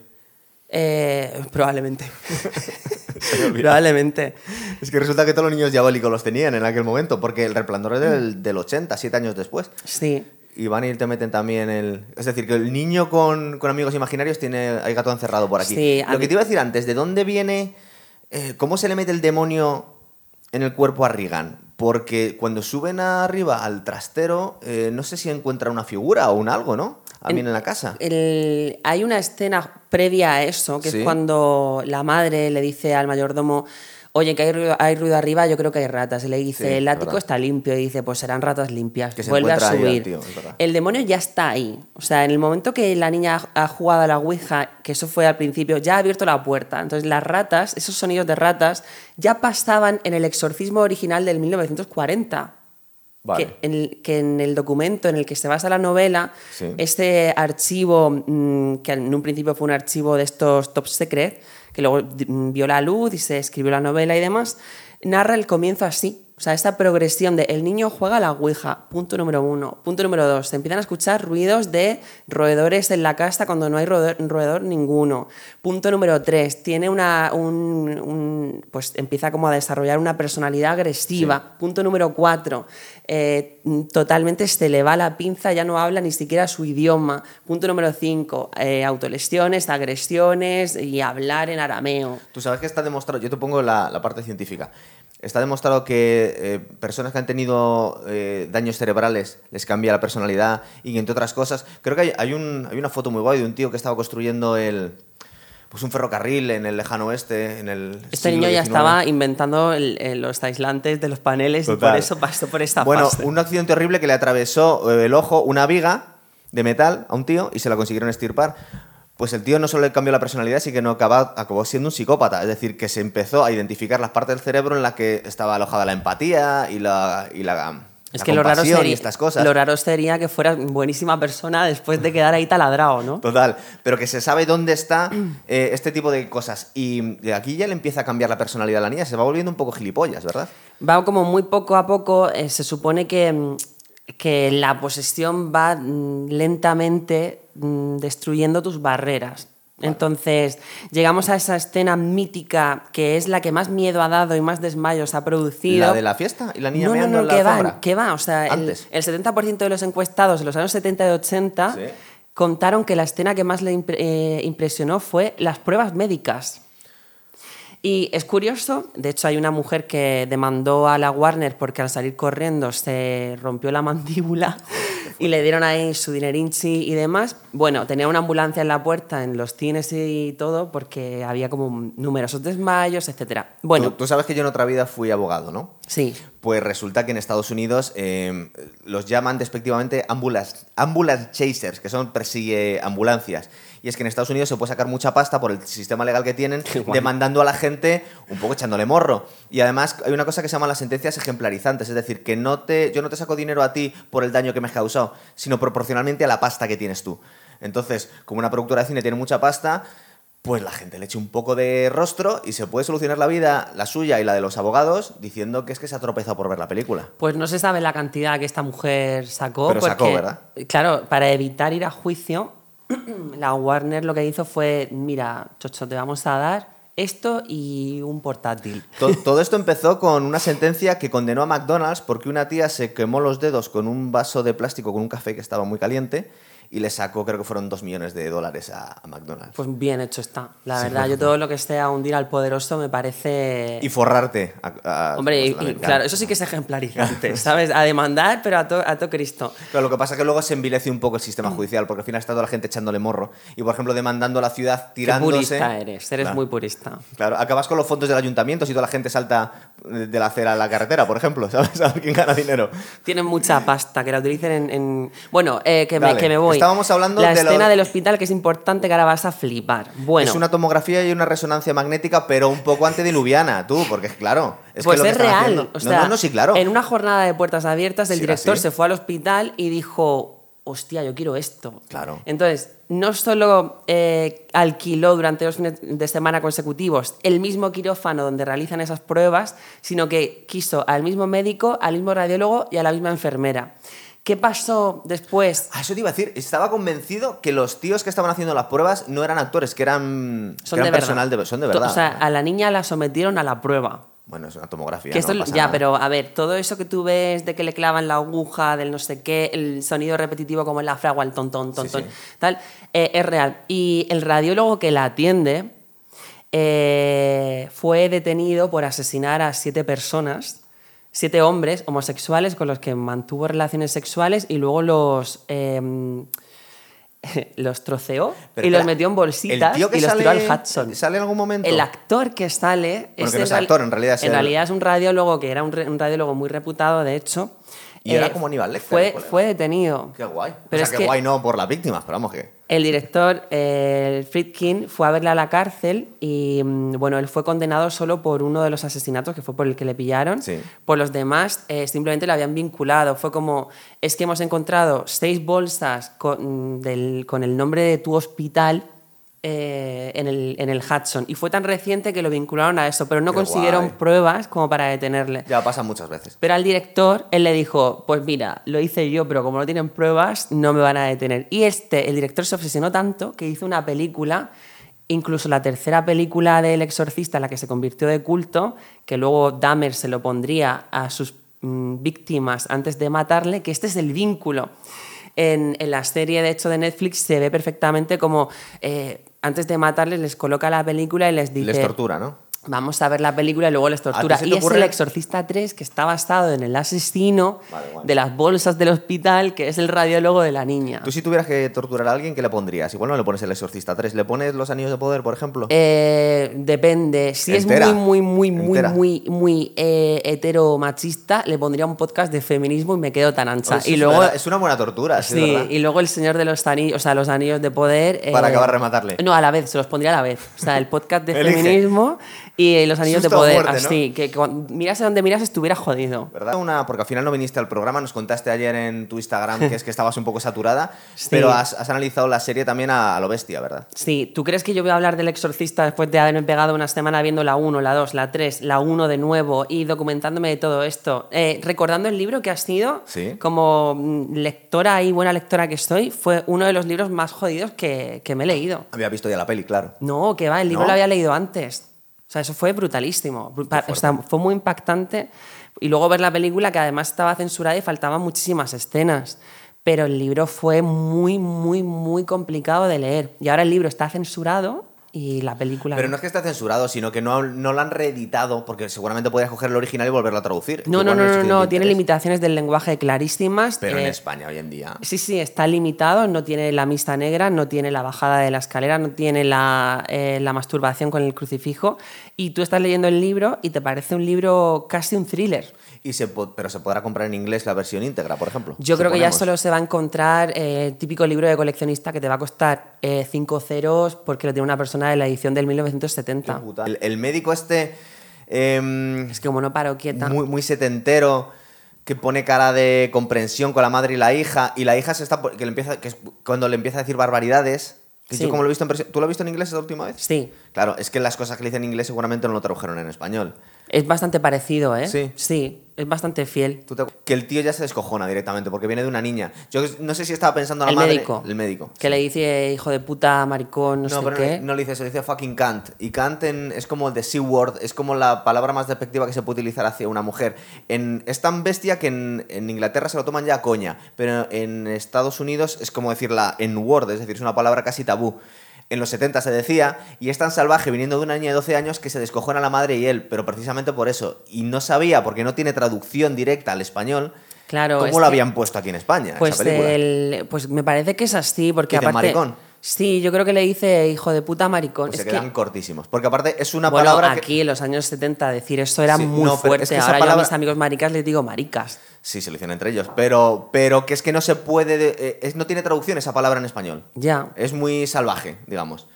Eh, probablemente. Probablemente. Es que resulta que todos los niños diabólicos los tenían en aquel momento, porque el resplandor es del, del 80, siete años después. Sí. Y van y te meten también el... Es decir, que el niño con, con amigos imaginarios tiene... Hay gato encerrado por aquí. Sí, a Lo mí- que te iba a decir antes, ¿de dónde viene... eh, ¿Cómo se le mete el demonio en el cuerpo a Regan? Porque cuando suben arriba al trastero, eh, no sé si encuentra una figura o un algo, ¿no? También en, la casa. El- hay una escena previa a eso, que Sí. es cuando la madre le dice al mayordomo, oye, que hay ruido, hay ruido arriba, yo creo que hay ratas. Y le dice, Sí, el ático verdad. está limpio. Y dice, pues serán ratas limpias. Que se Vuelve a ahí subir. tío, el demonio ya está ahí. O sea, en el momento que la niña ha jugado a la Ouija, que eso fue al principio, ya ha abierto la puerta. Entonces las ratas, esos sonidos de ratas, ya pasaban en el exorcismo original del 1940. Vale. Que, en el, que en el documento en el que se basa la novela, Sí. este archivo, mm, que en un principio fue un archivo de estos top secret, que luego vio la luz y se escribió la novela y demás, narra el comienzo así. O sea, esta progresión de el niño juega a la ouija, punto número uno. Punto número dos, se empiezan a escuchar ruidos de roedores en la casa cuando no hay roedor, roedor ninguno. Punto número tres, tiene una, un, un- pues empieza como a desarrollar una personalidad agresiva. Punto número cuatro, eh, totalmente se le va la pinza, ya no habla ni siquiera su idioma. Punto número cinco, eh, autolesiones, agresiones y hablar en arameo. Tú sabes que está demostrado, yo te pongo la, la parte científica, está demostrado que eh, personas que han tenido eh, daños cerebrales les cambia la personalidad y entre otras cosas, creo que hay, hay un- hay una foto muy guay de un tío que estaba construyendo el... Pues un ferrocarril en el lejano oeste, en el. Este niño ya XIX. estaba inventando el- el- los aislantes de los paneles y por eso pasó por esta Bueno, un accidente horrible que le atravesó eh, el ojo una viga de metal a un tío y se la consiguieron estirpar. Pues el tío no solo le cambió la personalidad, sino que no acaba- acabó siendo un psicópata. Es decir, que se empezó a identificar las partes del cerebro en las que estaba alojada la empatía y la, y la, Es la que lo raro, sería, y estas cosas. lo raro sería que fuera buenísima persona después de quedar ahí taladrado, ¿no? Total, pero que se sabe dónde está eh, este tipo de cosas. Y de aquí ya le empieza a cambiar la personalidad a la niña, se va volviendo un poco gilipollas, ¿verdad? Va como muy poco a poco, eh, se supone que, que la posesión va mm, lentamente mm, destruyendo tus barreras. Entonces, llegamos a esa escena mítica que es la que más miedo ha dado y más desmayos ha producido. La de la fiesta y la niña no, no, meando no, la que va, que va. O sea, el, Antes. el 70% de los encuestados en los años 70 y 80 Sí. contaron que la escena que más le impre- eh, impresionó fue las pruebas médicas. Y es curioso, de hecho hay una mujer que demandó a la Warner porque al salir corriendo se rompió la mandíbula y le dieron ahí su dinerinchi y demás. Bueno, tenía una ambulancia en la puerta en los cines y todo porque había como numerosos desmayos, etc. Bueno, Tú, tú sabes que yo en otra vida fui abogado, ¿no? sí. Pues resulta que en Estados Unidos eh, los llaman despectivamente ambulance, ambulance chasers, que son persigue ambulancias. Y es que en Estados Unidos se puede sacar mucha pasta por el sistema legal que tienen, demandando a la gente un poco echándole morro. Y además hay una cosa que se llama las sentencias ejemplarizantes, es decir, que no te, yo no te saco dinero a ti por el daño que me has causado, sino proporcionalmente a la pasta que tienes tú. Entonces, como una productora de cine tiene mucha pasta, pues la gente le echa un poco de rostro y se puede solucionar la vida, la suya y la de los abogados, diciendo que es que se ha tropezado por ver la película. Pues no se sabe la cantidad que esta mujer sacó. Pero porque, sacó, ¿verdad? Claro, para evitar ir a juicio, la Warner lo que hizo fue, mira, Chocho, te vamos a dar esto y un portátil. To- Todo esto empezó con una sentencia que condenó a McDonald's porque una tía se quemó los dedos con un vaso de plástico con un café que estaba muy caliente y le sacó, creo que fueron dos millones de dólares a, a McDonald's. Pues bien hecho está. La Sí, verdad, yo todo lo que esté a hundir al poderoso me parece. y forrarte. a- a- Hombre, y- claro, eso sí que es ejemplarizante, ¿sabes? A demandar, pero a todo a to Cristo. Claro, lo que pasa es que luego se envilece un poco el Mm. sistema judicial, porque al final está toda la gente echándole morro. Y, por ejemplo, demandando a la ciudad, Qué tirándose... purista eres, eres Claro. muy purista. Claro, acabas con los fondos del ayuntamiento si toda la gente salta de la acera a la carretera, por ejemplo, ¿sabes? A ver quién gana dinero. Tienen mucha pasta, que la utilicen en... en- Bueno, eh, que, me, que me voy. Estábamos hablando La de lo- escena del hospital, que es importante, que ahora vas a flipar. Bueno, Es una tomografía y una resonancia magnética, pero un poco antediluviana, tú, porque claro. Es pues que lo es que real. haciendo- O No, sea, no, no, sí, claro. En una jornada de puertas abiertas, el Sí, director se fue al hospital y dijo, hostia, yo quiero esto. Claro. Entonces, no solo eh, alquiló durante dos fines de semana consecutivos el mismo quirófano donde realizan esas pruebas, sino que quiso al mismo médico, al mismo radiólogo y a la misma enfermera. ¿Qué pasó después? Ah, eso te iba a decir. Estaba convencido que los tíos que estaban haciendo las pruebas no eran actores, que eran, que Son eran de personal de Son de verdad. O sea, a la niña la sometieron a la prueba. Bueno, es una tomografía. Que esto no es- pasa ya, nada. pero a ver, todo eso que tú ves de que le clavan la aguja, del no sé qué, el sonido repetitivo como en la fragua, el tontón, tontón, sí. tal, eh, es real. Y el radiólogo que la atiende eh, fue detenido por asesinar a siete personas, siete hombres homosexuales con los que mantuvo relaciones sexuales y luego los... eh, los troceó Pero y los metió en bolsitas y los sale- tiró al Hudson. ¿Sale en algún momento? El actor que sale Bueno, que no es actor, en realidad es en el- realidad es un radiólogo que era un, radiólogo muy reputado, de hecho. Y era como Aníbal Lecter, Fue, fue detenido. Qué guay. Pero o es sea, qué que guay no por las víctimas, pero vamos que... el director, eh, el Friedkin, fue a verle a la cárcel y, mm, bueno, él fue condenado solo por uno de los asesinatos, que fue por el que le pillaron. Sí. Por los demás, eh, simplemente lo habían vinculado. Fue como, es que hemos encontrado seis bolsas con, del- con el nombre de tu hospital eh, en, el, en el Hudson. Y fue tan reciente que lo vincularon a eso, pero no Qué consiguieron guay. pruebas como para detenerle. Ya pasa muchas veces. Pero al director, él le dijo, pues mira, lo hice yo, pero como no tienen pruebas, no me van a detener. Y este, el director se obsesionó tanto que hizo una película, incluso la tercera película del exorcista, la que se convirtió de culto, que luego Dahmer se lo pondría a sus mm, víctimas antes de matarle, que este es el vínculo. En, en la serie, de hecho, de Netflix se ve perfectamente como eh, antes de matarles les coloca la película y les dice... les tortura, ¿no? Vamos a ver la película y luego les tortura. Y es ocurre- El Exorcista 3, que está basado en el asesino Vale, de las bolsas del hospital, que es el radiólogo de la niña. Tú si tuvieras que torturar a alguien, ¿qué le pondrías? Igual no le pones el Exorcista 3, ¿le pones los anillos de poder, por ejemplo? Eh, depende. Si Entera. es muy, muy, muy, muy, Entera. muy, muy eh, hetero machista, le pondría un podcast de feminismo y me quedo tan ancha. Y es luego. verdad, es una buena tortura, sí, y luego el señor de los anillos, o sea, los anillos de poder. Para eh, acabar de rematarle. No, a la vez, se los pondría a la vez. O sea, el podcast de feminismo y los anillos Susto de poder. muerte, ¿no? así, que cuando mirase donde miras estuviera jodido. ¿Verdad? Una, porque al final no viniste al programa, nos contaste ayer en tu Instagram que es que estabas un poco saturada, Sí. pero has, has analizado la serie también a, a lo bestia, ¿verdad? Sí, ¿tú crees que yo voy a hablar del exorcista después de haberme pegado una semana viendo la 1, la 2, la 3, la 1 de nuevo y documentándome de todo esto? Eh, recordando el libro que has sido, Sí. como mm, lectora y buena lectora que estoy, fue uno de los libros más jodidos que, que me he leído. Había visto ya la peli, claro. No, que va, el libro ¿No? lo había leído antes. O sea, eso fue brutalísimo. O sea, fue muy impactante. Y luego ver la película, que además estaba censurada y faltaban muchísimas escenas. Pero el libro fue muy, muy, muy complicado de leer. Y ahora el libro está censurado y la película. Pero no es que esté censurado, sino que no, no lo han reeditado, porque seguramente podrías coger el original y volverlo a traducir. No, no, no, no, no, tiene limitaciones del lenguaje clarísimas. Pero en eh, España hoy en día. Sí, sí, está limitado, no tiene la mista negra, no tiene la bajada de la escalera, no tiene la, eh, la masturbación con el crucifijo. Y tú estás leyendo el libro y te parece un libro casi un thriller. Y se pero se podrá comprar en inglés la versión íntegra, por ejemplo. Yo creo que ya solo se va a encontrar eh, el típico libro de coleccionista que te va a costar eh, cinco ceros porque lo tiene una persona de la edición del Qué 1970. puta. El, el médico este. em, Es que como no paro quieta. muy, muy setentero que pone cara de comprensión con la madre y la hija y la hija se está que le empieza que es cuando le empieza a decir barbaridades que Sí. yo como lo he visto en ¿tú lo has visto en inglés esa última vez? Sí. Claro, es que las cosas que le dicen en inglés seguramente no lo tradujeron en español. Es bastante parecido, ¿eh? Sí. Sí, es bastante fiel. Tú te- Que el tío ya se descojona directamente porque viene de una niña. Yo no sé si estaba pensando en la El madre. médico. El médico. Que le dice hijo de puta, maricón, no, No, sé pero qué. no, no le dice eso, le dice fucking Kant. Y Kant en- es como el de C-word, es como la palabra más despectiva que se puede utilizar hacia una mujer. En, es tan bestia que en, en Inglaterra se lo toman ya a coña, pero en Estados Unidos es como decir la N-word, es decir, es una palabra casi tabú. En los 70 se decía, y es tan salvaje viniendo de una niña de 12 años que se descojona la madre y él, pero precisamente por eso. Y no sabía, porque no tiene traducción directa al español, Claro, cómo lo que- habían puesto aquí en España, Pues, esa película. el- pues me parece que es así, porque aparte. maricón. Sí, yo creo que le dice hijo de puta maricón. Pues es se que, quedan cortísimos. Porque aparte es una bueno, palabra que... aquí en los años 70 decir esto era Sí, muy no, fuerte. es que Ahora yo a mis amigos maricas les digo maricas. Sí, se lo dicen entre ellos, pero, pero que es que no se puede, de- eh, es- no tiene traducción esa palabra en español. Ya. Es muy salvaje, digamos.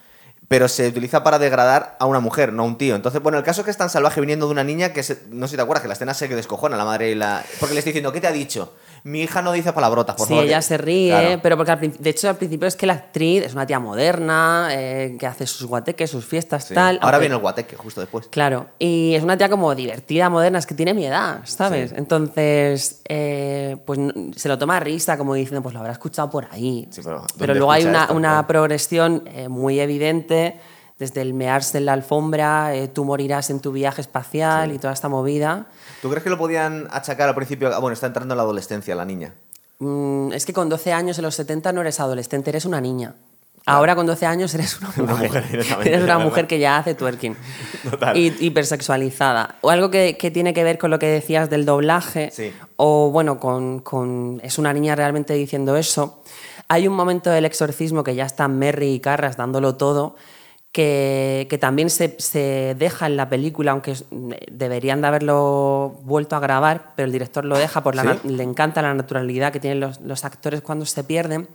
Pero se utiliza para degradar a una mujer, no a un tío. Entonces, bueno, el caso es que es tan salvaje viniendo de una niña que, se- no sé si te acuerdas, que la escena se descojona la madre y la... Porque le estoy diciendo, ¿qué te ha dicho? Mi hija no dice palabrotas, por sí, favor. ella que-". se ríe, Claro. pero porque al de hecho al principio es que la actriz es una tía moderna, eh, que hace sus guateques, sus fiestas, Sí. tal. Ahora aunque- viene el guateque, justo después. Claro, y es una tía como divertida, moderna, es que tiene mi edad, ¿sabes? Sí. Entonces, eh, pues se lo toma a risa, como diciendo, pues lo habrá escuchado por ahí. Sí, pero pero ¿dónde luego hay una, esto? una Claro. progresión eh, muy evidente, desde el mearse en la alfombra, eh, tú morirás en tu viaje espacial y toda esta movida. ¿Tú crees que lo podían achacar al principio? Ah, bueno, está entrando en la adolescencia la niña. Mm, es que con 12 años en los 70 no eres adolescente, eres una niña. Ahora con 12 años eres una mujer. mujer directamente, eres una mujer que ya hace twerking. Total. Y hipersexualizada. O algo que, que tiene que ver con lo que decías del doblaje. Sí. O bueno, con, con- Es una niña realmente diciendo eso. Hay un momento del exorcismo que ya están Merry y Carras dándolo todo. Que, que también se, se deja en la película, aunque deberían de haberlo vuelto a grabar, pero el director lo deja, por la ¿Sí? na- le encanta la naturalidad que tienen los, los actores cuando se pierden.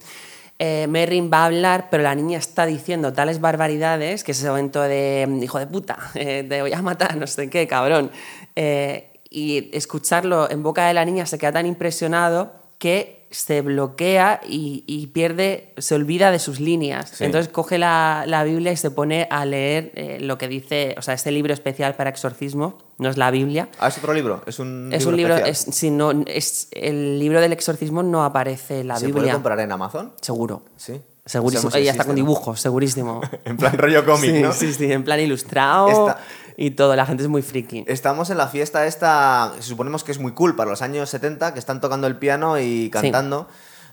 Eh, Merrin va a hablar, pero la niña está diciendo tales barbaridades que es ese momento de hijo de puta, eh, te voy a matar, no sé qué, cabrón. Eh, y escucharlo en boca de la niña se queda tan impresionado que se bloquea y, y pierde, se olvida de sus líneas. Sí. Entonces coge la, la Biblia y se pone a leer eh, lo que dice, o sea, este libro especial para exorcismo, no es la Biblia, Ah, es otro libro. Es un es un libro, es, si no, es, el libro del exorcismo no aparece en la ¿Se Biblia. puede comprar en Amazon? Seguro. Sí. Segurísimo. Si Y hasta con dibujos, segurísimo. En plan rollo cómic, sí, ¿no? sí, sí, en plan ilustrado Esta- y todo. La gente es muy friki. Estamos en la fiesta esta, suponemos que es muy cool para los años 70, que están tocando el piano y cantando.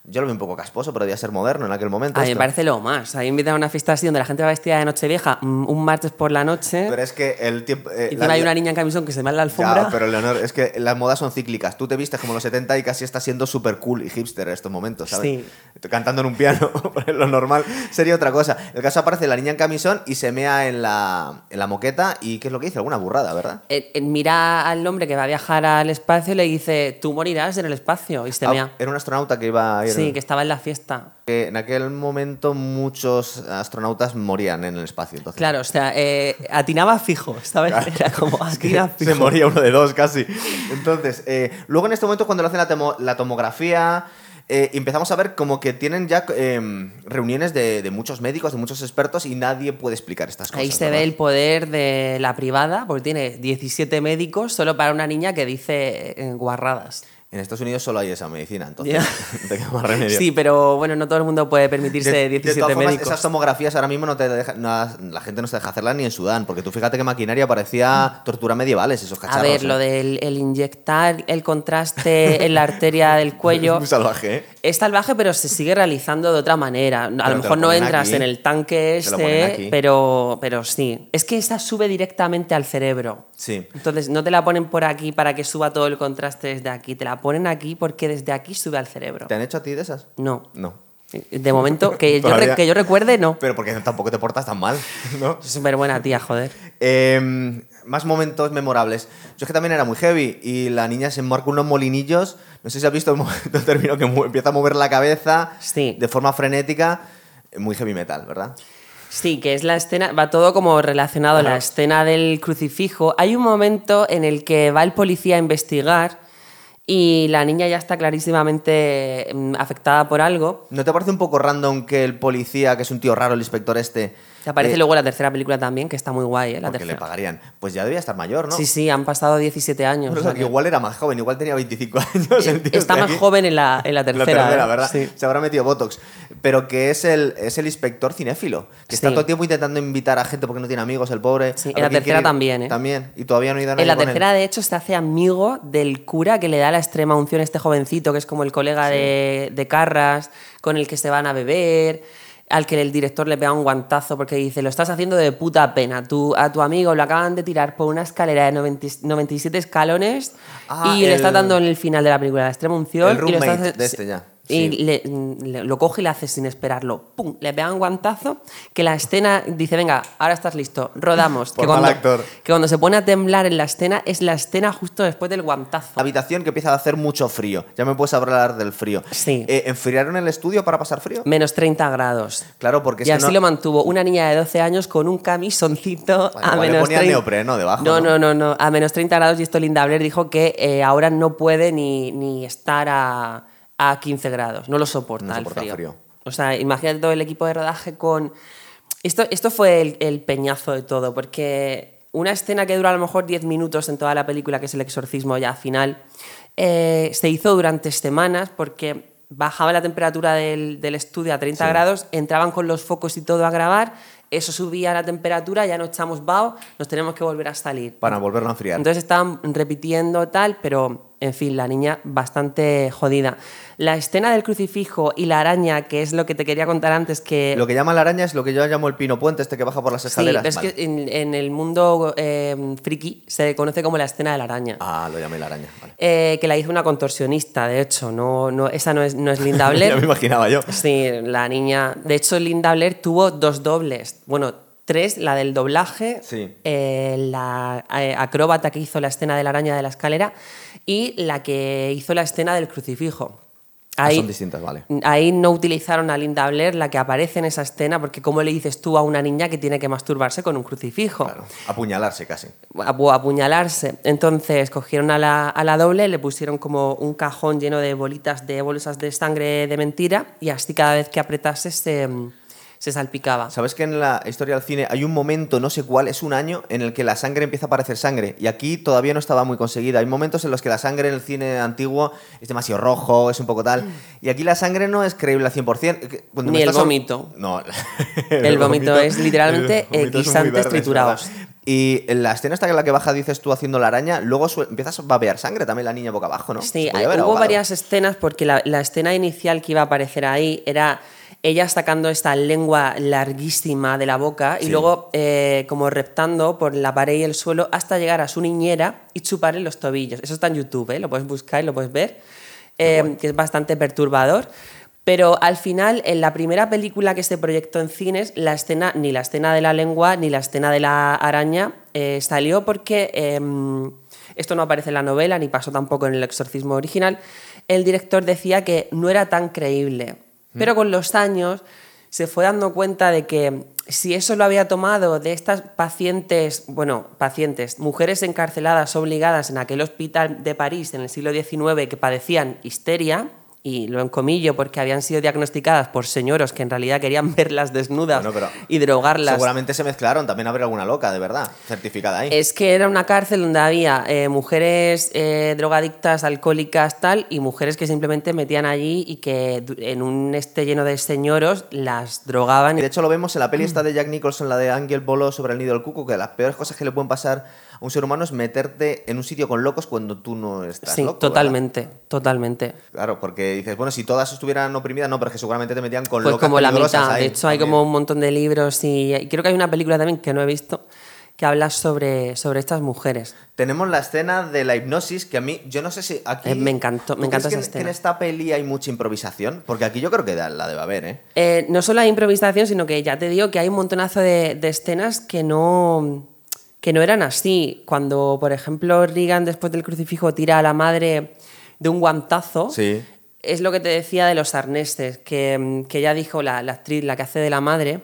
Yo lo veo un poco casposo, pero debía ser moderno en aquel momento. A mí me parece lo más. Ahí invitan a una fiesta así donde la gente va vestida de Nochevieja mm, un martes por la noche. Pero es que el tiempo... eh, y encima la- hay una niña en camisón que se va en la Ya, alfombra. pero Leonor, es que las modas son cíclicas. Tú te vistes como en los 70 y casi estás siendo súper cool y hipster en estos momentos, ¿sabes? Sí. Cantando en un piano, lo normal sería otra cosa. El caso aparece la niña en camisón y se mea en la, en la moqueta y ¿qué es lo que dice? Alguna burrada, ¿verdad? Eh, eh, mira al hombre que va a viajar al espacio y le dice, tú morirás en el espacio. Y se Ah, mea. era un astronauta que iba a ir... Sí, que estaba en la fiesta. que en aquel momento muchos astronautas morían en el espacio. Entonces. Claro, o sea, eh, atinaba fijo, ¿sabes? Era como atina fijo. Se moría uno de dos casi. Entonces, eh, luego en este momento cuando le hacen la, tomografía, eh, empezamos a ver como que tienen ya eh, reuniones de, de muchos médicos, de muchos expertos y nadie puede explicar estas cosas. Ahí se ¿verdad? ve el poder de la privada, porque tiene 17 médicos solo para una niña que dice eh, guarradas. En Estados Unidos solo hay esa medicina, entonces no te queda más remedio. Sí, pero bueno, no todo el mundo puede permitirse De, de 17 todas formas, médicos. esas tomografías ahora mismo no te deja- no- la gente no se deja hacerlas ni en Sudán, porque tú fíjate que maquinaria parecía tortura medievales, esos A cacharros. ver, ¿eh? lo del el inyectar el contraste en la arteria del cuello Es muy salvaje, ¿eh? es salvaje, pero se sigue realizando de otra manera. A lo lo mejor no entras aquí. en el tanque este, pero, pero sí. Es que esa sube directamente al cerebro. Sí. Entonces no te la ponen por aquí para que suba todo el contraste desde aquí, te la ponen aquí porque desde aquí sube al cerebro. ¿Te han hecho a ti de esas? No. No. De momento, que yo, Todavía. re- que yo recuerde, no. Pero porque tampoco te portas tan mal, ¿no? Súper buena tía, joder. Eh, más momentos memorables. Yo es que también era muy heavy y la niña se marca unos molinillos. No sé si has visto el momento término que empieza a mover la cabeza Sí. de forma frenética. Muy heavy metal, ¿verdad? Sí, que es la escena, va todo como relacionado, la Ajá. escena del crucifijo. Hay un momento en el que va el policía a investigar y la niña ya está clarísimamente mm, afectada por algo. ¿No te parece un poco random que el policía, que es un tío raro, el inspector este, Que aparece Eh, luego la tercera película también, que está muy guay, ¿eh? La porque le tercera. pagarían. Pues ya debía estar mayor, ¿no? Sí, sí, han pasado 17 años. Bueno, o sea que igual era más joven, igual tenía 25 años. el tío Está más aquí. joven en la, en la La tercera. tercera, ¿eh? ¿verdad? Sí. Se habrá metido Botox. Pero que es el, es el inspector cinéfilo. Que está Sí. todo el tiempo intentando invitar a gente porque no tiene amigos, el pobre. Sí, en la tercera también, ¿eh? También. Y todavía no ha ido nadie En la tercera, de hecho, se hace amigo del cura que le da la extrema unción a este jovencito, que es como el colega de, de Carras, con el que se van a beber, al que el director le pega un guantazo porque dice, lo estás haciendo de puta pena. Tú, a tu amigo lo acaban de tirar por una escalera de 90 97 escalones Ah, y le está dando en el final de la película la extrema unción. El y lo está roommate hace- de este ya, Y sí. le, le- lo coge y le hace sin esperarlo. ¡Pum! Le pega un guantazo que la escena dice, venga, ahora estás listo, rodamos. Que, cuando, actor. que cuando se pone a temblar en la escena es la escena justo después del guantazo. Habitación que empieza a hacer mucho frío. Ya me puedes hablar del frío. Sí. Eh, ¿Enfriaron el estudio para pasar frío? Menos 30 grados. Claro, porque es y que así no- lo mantuvo una niña de 12 años con un camisoncito Bueno, a le menos ponían 30 neopreno debajo, No, ¿no? no, no, no, a menos 30 grados y esto Linda Blair dijo que eh, ahora no puede ni, ni estar a, a 15 grados, no lo soporta, No el soporta frío. frío. O sea, imagínate todo el equipo de rodaje con... Esto, esto fue el, el peñazo de todo, porque una escena que dura a lo mejor 10 minutos en toda la película, que es el exorcismo ya final, eh, se hizo durante semanas porque bajaba la temperatura del, del estudio a 30 Sí. grados, entraban con los focos y todo a grabar, eso subía la temperatura, ya no echamos vaho, nos tenemos que volver a salir. Para volverlo a enfriar. Entonces estaban repitiendo tal, pero en fin, la niña bastante jodida. La escena del crucifijo y la araña, que es lo que te quería contar antes, que... Lo que llama la araña es lo que yo llamo el pino puente, este que baja por las Sí, escaleras. pero es Vale. que en, en el mundo eh, friki se conoce como la escena de la araña. Ah, lo llamé la araña. Vale. Eh, que la hizo una contorsionista, de hecho, no, no, esa no es, no es Linda ya me Blair. imaginaba yo. Sí, la niña. De hecho, Linda Blair tuvo dos dobles. Bueno, tres: la del doblaje, Sí. eh, la eh, acróbata que hizo la escena de la araña de la escalera y la que hizo la escena del crucifijo. Ah, Ahí, son distintas, vale. ahí no utilizaron a Linda Blair, la que aparece en esa escena, porque ¿cómo le dices tú a una niña que tiene que masturbarse con un crucifijo? Claro. Apuñalarse casi. apu- apuñalarse. Entonces cogieron a la, a la doble, le pusieron como un cajón lleno de bolitas de bolsas de sangre de mentira y así cada vez que apretase se, se salpicaba. ¿Sabes que en la historia del cine hay un momento, no sé cuál, es un año, en el que la sangre empieza a parecer sangre? Y aquí todavía no estaba muy conseguida. Hay momentos en los que la sangre en el cine antiguo es demasiado rojo, es un poco tal. Y aquí la sangre no es creíble al 100%. Que cuando Ni el vómito. No. El vómito es literalmente, el vómito es muy guisantes triturados. Y en la escena esta en la que baja, dices tú haciendo la araña, luego empiezas a babear sangre también la niña boca abajo, ¿no? Sí, hubo ahogado. varias escenas porque la, la escena inicial que iba a aparecer ahí era ella sacando esta lengua larguísima de la boca y luego eh, como reptando por la pared y el suelo hasta llegar a su niñera y chuparle los tobillos. Eso está en YouTube, ¿eh? lo puedes buscar y lo puedes ver, eh, que es bastante perturbador. Pero al final, en la primera película que se proyectó en cines, la escena, ni la escena de la lengua ni la escena de la araña salió porque em, esto no aparece en la novela ni pasó tampoco en el exorcismo original. El director decía que no era tan creíble. Pero con los años se fue dando cuenta de que si eso lo había tomado de estas pacientes, bueno, pacientes, mujeres encarceladas obligadas en aquel hospital de París en el siglo XIX que padecían histeria, y lo encomillo porque habían sido diagnosticadas por señoros que en realidad querían verlas desnudas Bueno, y drogarlas. Seguramente se mezclaron, también habrá alguna loca, de verdad, certificada ahí. Es que era una cárcel donde había eh, mujeres eh, drogadictas, alcohólicas, tal, y mujeres que simplemente metían allí y que en un este lleno de señoros las drogaban. Y de hecho lo vemos en la peli esta de Jack Nicholson, la de Ángel Bolo sobre el nido del cuco, que las peores cosas que le pueden pasar a un ser humano es meterte en un sitio con locos cuando tú no estás sí, loco, ¿verdad? totalmente, totalmente. Claro, porque dices, bueno, si todas estuvieran oprimidas, no, pero es que seguramente te metían con Pues locas como la mitad. ahí De hecho, hay como un montón de libros y, y creo que hay una película también que no he visto que habla sobre, sobre estas mujeres. Tenemos la escena de la hipnosis, que a mí, yo no sé si aquí... Eh, me encantó- ¿tú me encanta esa que, en- que en escena. esta peli hay mucha improvisación? Porque aquí yo creo que la debe haber, ¿eh? Eh, no solo hay improvisación, sino que ya te digo que hay un montonazo de, de escenas que no, que no eran así. Cuando, por ejemplo, Reagan después del crucifijo tira a la madre de un guantazo, Sí. es lo que te decía de los arneses, que, mm, que ya dijo la, la actriz, la que hace de la madre,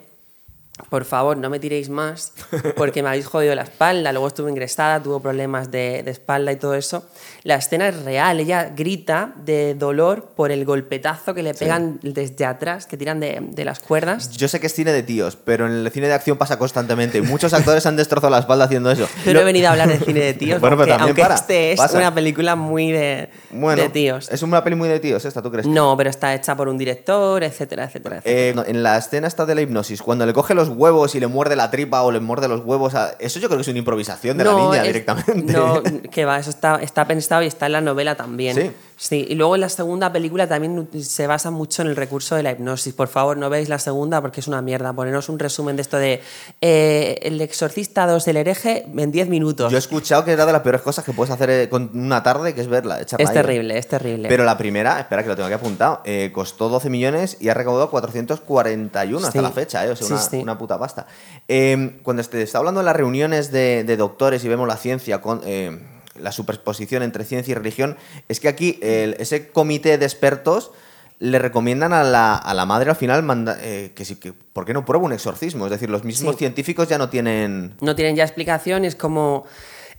por favor, no me tiréis más, porque me habéis jodido la espalda, luego estuve ingresada, tuvo problemas de, de, espalda y todo eso. La escena es real, ella grita de dolor por el golpetazo que le pegan sí. desde atrás, que tiran de, de, las cuerdas. Yo sé que es cine de tíos, pero en el cine de acción pasa constantemente. Muchos actores han destrozado la espalda haciendo eso. Yo no he venido a hablar de cine de tíos, bueno, aunque, pero aunque para, este es pasa. una película muy de, bueno, de tíos. Es una peli muy de tíos esta, ¿tú crees? No, pero está hecha por un director, etcétera, etcétera. etcétera. Eh, en la escena esta de la hipnosis, cuando le coge los huevos y le muerde la tripa o le muerde los huevos. A... Eso yo creo que es una improvisación de no, la niña es, directamente. No, que va, eso está, está pensado y está en la novela también. Sí. Sí, y luego en la segunda película también se basa mucho en el recurso de la hipnosis. Por favor, no veáis la segunda porque es una mierda. Poneros un resumen de esto de eh, El Exorcista 2 del hereje en 10 minutos. Yo he escuchado que era de las peores cosas que puedes hacer eh, con una tarde, que es verla. Es terrible, es terrible. Pero la primera, espera que lo tengo aquí apuntado, eh, costó 12 millones y ha recaudado 441 Sí. hasta la fecha, o sea, Sí, una, sí. una puta pasta. Eh, cuando te está hablando de las reuniones de, de doctores y vemos la ciencia con eh, la superposición entre ciencia y religión, es que aquí el- ese comité de expertos le recomiendan a la, a la madre al final manda- eh, que, sí, que por qué no prueba un exorcismo. Es decir, los mismos Sí. científicos ya no tienen... No tienen ya explicación, es como,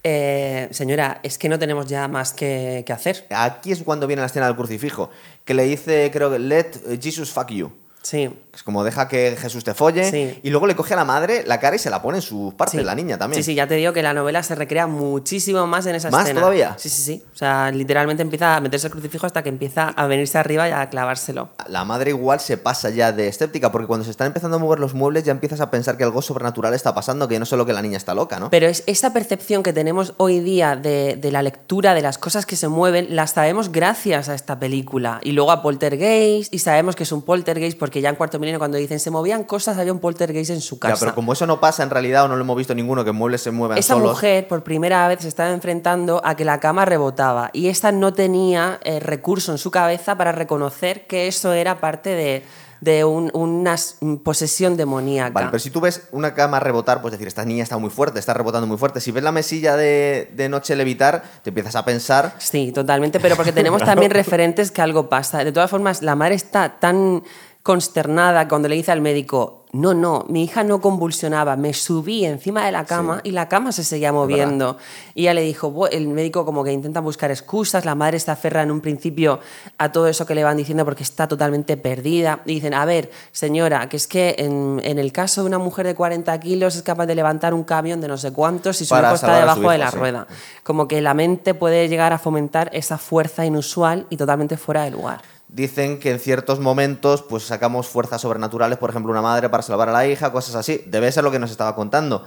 eh, señora, es que no tenemos ya más que, que hacer. Aquí es cuando viene la escena del crucifijo, que le dice, creo que, let Jesus fuck you. Sí, Es como deja que Jesús te folle Sí. y luego le coge a la madre la cara y se la pone en su parte, sí. la niña también. Sí, sí, ya te digo que la novela se recrea muchísimo más en esa ¿Más escena. todavía? Sí, sí, sí. O sea, literalmente empieza a meterse el crucifijo hasta que empieza a venirse arriba y a clavárselo. La madre igual se pasa ya de escéptica porque cuando se están empezando a mover los muebles ya empiezas a pensar que algo sobrenatural está pasando, que no solo que la niña está loca, ¿no? Pero es esa percepción que tenemos hoy día de, de la lectura, de las cosas que se mueven, las sabemos gracias a esta película. Y luego a Poltergeist, y sabemos que es un Poltergeist porque ya en Cuarto Cuando dicen se movían cosas, había un Poltergeist en su casa. Ya, pero como eso no pasa en realidad o no lo hemos visto ninguno, que muebles se muevan Esa solos. mujer por primera vez se estaba enfrentando a que la cama rebotaba y esta no tenía eh, recurso en su cabeza para reconocer que eso era parte de, de un- una s- posesión demoníaca. Vale, pero si tú ves una cama rebotar, pues decir, esta niña está muy fuerte, está rebotando muy fuerte. Si ves la mesilla de, de noche levitar, te empiezas a pensar Sí, totalmente, pero porque tenemos también referentes que algo pasa. De todas formas, la madre está tan consternada cuando le dice al médico, no, no, mi hija no convulsionaba, me subí encima de la cama y la cama se seguía moviendo. Y ella le dijo, el médico como que intenta buscar excusas, la madre se aferra en un principio a todo eso que le van diciendo porque está totalmente perdida. Y dicen, a ver, señora, que es que en, en el caso de una mujer de 40 kilos es capaz de levantar un camión de no sé cuántos y su hijo está debajo de la sí. rueda. Como que la mente puede llegar a fomentar esa fuerza inusual y totalmente fuera de lugar. Dicen que en ciertos momentos pues sacamos fuerzas sobrenaturales, por ejemplo, una madre para salvar a la hija, cosas así. Debe ser lo que nos estaba contando.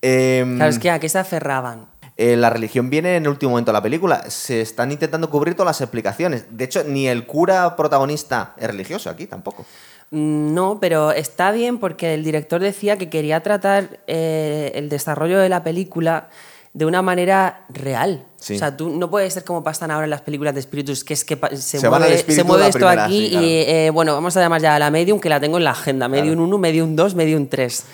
Em, Claro, es que a qué se aferraban. eh, la religión viene en el último momento de la película. Se están intentando cubrir todas las explicaciones. De hecho, ni el cura protagonista es religioso aquí tampoco. Mm, No, pero está bien porque el director decía que quería tratar eh, el desarrollo de la película de una manera real. Sí. O sea, tú no puedes ser como pasan ahora en las películas de espíritus, que es que se, mueve, se esto primera, aquí sí, claro. y, eh, bueno, vamos a llamar ya a la medium, que la tengo en la agenda. Medium 1, medium 2, medium 3.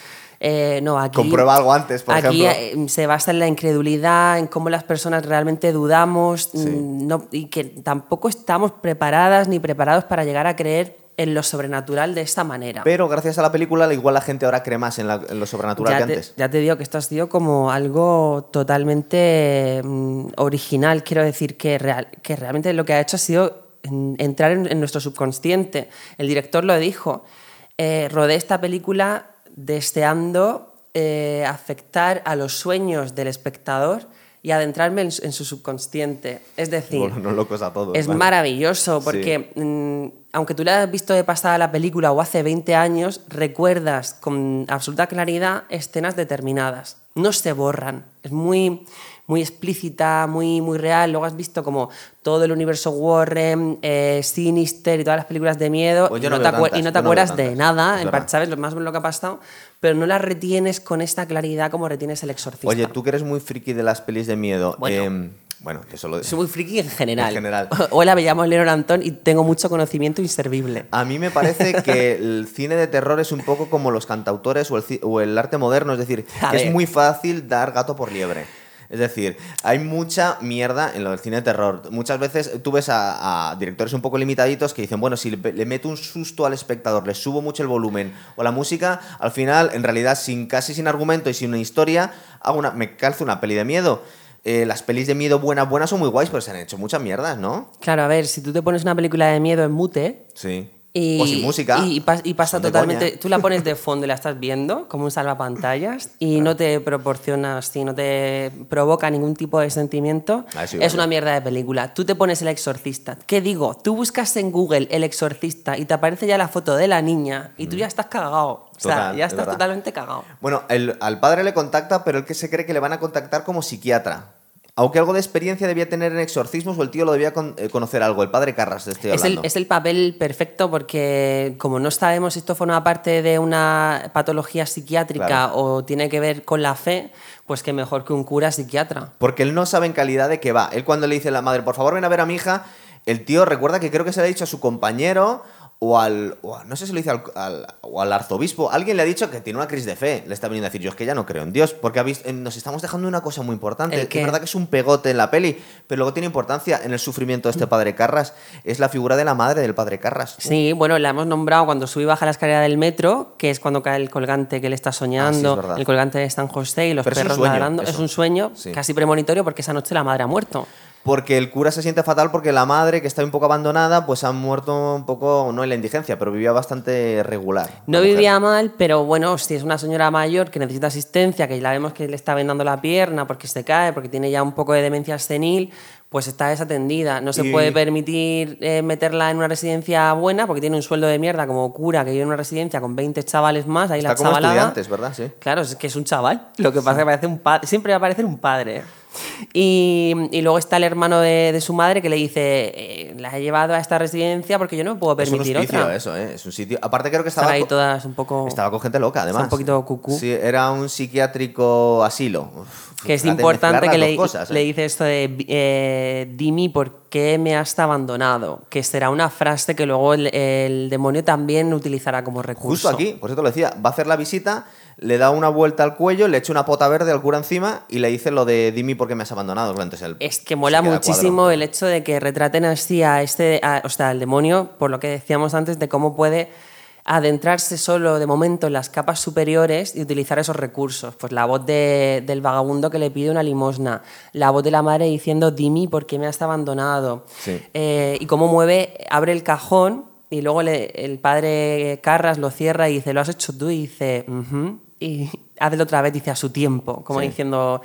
Eh, no, aquí, Comprueba algo antes, por aquí ejemplo. eh, se basa en la incredulidad, en cómo las personas realmente dudamos mm, no- y que tampoco estamos preparadas ni preparados para llegar a creer en lo sobrenatural de esta manera. Pero gracias a la película, igual la gente ahora cree más en, la- en lo sobrenatural ya que te, antes. ya te digo que esto ha sido como algo totalmente mm, original. Quiero decir que, real- que realmente lo que ha hecho ha sido en- entrar en, en nuestro subconsciente. El director lo dijo. Eh, rodé esta película deseando eh, afectar a los sueños del espectador y adentrarme en, su- en su subconsciente. Es decir, Bueno, no locos a todos. es vale. maravilloso porque mm, aunque tú la has visto de pasada la película o hace 20 años, recuerdas con absoluta claridad escenas determinadas. No se borran. Es muy, muy explícita, muy, muy real. Luego has visto como todo el universo Warren, eh, Sinister y todas las películas de miedo Pues y, no no tantas, y no te no acuerdas de nada, en sabes lo más lo que ha pasado, pero no la retienes con esta claridad como retienes el exorcista. Oye, tú que eres muy friki de las pelis de miedo. Bueno. em, bueno, eso lo Soy muy friki en general. En general. Hola, me llamo Leonor Antón y tengo mucho conocimiento inservible. A mí me parece que el cine de terror es un poco como los cantautores o el, o el arte moderno, es decir, que es muy fácil dar gato por liebre. Es decir, hay mucha mierda en lo del cine de terror. Muchas veces tú ves a, a directores un poco limitaditos que dicen, bueno, si le, le meto un susto al espectador, le subo mucho el volumen o la música, al final, en realidad, sin casi sin argumento y sin una historia, hago una, me calzo una peli de miedo. Eh, las pelis de miedo buenas, buenas son muy guays, pero se han hecho muchas mierdas, ¿no? Claro, a ver, si tú te pones una película de miedo en mute, Sí. Y, o sin música. Y, y pas- y pasa totalmente. Tú la pones de fondo y la estás viendo como un salvapantallas y no te proporciona, así, no te provoca ningún tipo de sentimiento. Ah, es una mierda de película. Tú te pones el exorcista. ¿Qué digo? Tú buscas en Google el exorcista y te aparece ya la foto de la niña y tú ya estás cagado. O sea, Mm. Ya es estás totalmente cagado. Bueno, el- al padre le contacta, pero el que se cree que le van a contactar como psiquiatra. Aunque algo de experiencia debía tener en exorcismos o el tío lo debía con- eh, conocer algo. El padre Carras, estoy Es el, es el papel perfecto porque como no sabemos si esto forma parte de una patología psiquiátrica Claro. o tiene que ver con la fe, pues que mejor que un cura psiquiatra. Porque él no sabe en calidad de qué va. Él cuando le dice a la madre, por favor ven a ver a mi hija, el tío recuerda que creo que se le ha dicho a su compañero o al... o a- no sé si lo dice al, al- o al arzobispo. Alguien le ha dicho que tiene una crisis de fe. Le está viniendo a decir, yo es que ya no creo en Dios. Porque nos estamos dejando una cosa muy importante. Es verdad que es un pegote en la peli, pero luego tiene importancia en el sufrimiento de este padre Carras. Es la figura de la madre del padre Carras. Sí, bueno, la hemos nombrado cuando sube y baja la escalera del metro, que es cuando cae el colgante que le está soñando, Ah, el colgante de San José y los Pero es perros sueño, ladrando. eso. Es un sueño Sí. casi premonitorio porque esa noche la madre ha muerto. Porque el cura se siente fatal porque la madre, que está un poco abandonada, pues ha muerto un poco, no en la indigencia, pero vivía bastante regular. No vivía mal, pero bueno, si es una señora mayor que necesita asistencia, que la vemos que le está vendando la pierna porque se cae, porque tiene ya un poco de demencia senil, pues está desatendida. No se Y- puede permitir eh, meterla en una residencia buena porque tiene un sueldo de mierda como cura que vive en una residencia con 20 chavales más, ahí Está la como chavalada. estudiantes, ¿verdad? Sí. Claro, es que es un chaval. Lo que pasa es que parece un padre. Siempre va a parecer un padre. Y, y luego está el hermano de, de su madre que le dice: eh, La he llevado a esta residencia porque yo no me puedo Es un permitir otra. eso, ¿eh? Es un sitio... Aparte creo que Están estaba... ahí todas un poco. Estaba con gente loca, además. un poquito cucú. Sí, era un psiquiátrico asilo. Uf, Que es importante que las le, cosas, ¿eh? le dice esto de eh, Dimi, ¿por qué me has abandonado? Que será una frase que luego el, el demonio también utilizará como recurso. Justo aquí, por eso te lo decía, va a hacer la visita, le da una vuelta al cuello, le echa una pota verde al cura encima y le dice lo de dime por qué me has abandonado. Entonces el- Es que mola muchísimo cuadro. el hecho de que retraten así a este, a- o sea, al demonio, por lo que decíamos antes, de cómo puede adentrarse solo de momento en las capas superiores y utilizar esos recursos. Pues la voz de- del vagabundo que le pide una limosna, la voz de la madre diciendo, Dimi, ¿por qué me has abandonado? Sí. Eh, y cómo mueve, abre el cajón y luego le- el padre Carras lo cierra y dice, ¿lo has hecho tú? Y dice. Y hazlo otra vez, dice, a su tiempo, como Sí. diciendo,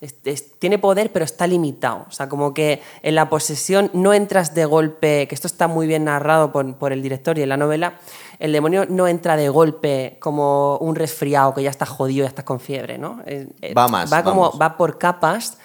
es- es- tiene poder pero está limitado. O sea, como que en la posesión no entras de golpe, que esto está muy bien narrado por, por el director y en la novela, el demonio no entra de golpe como un resfriado que ya está jodido, ya estás con fiebre, ¿no? Eh, eh, Va más, Va, como, vamos. va por capas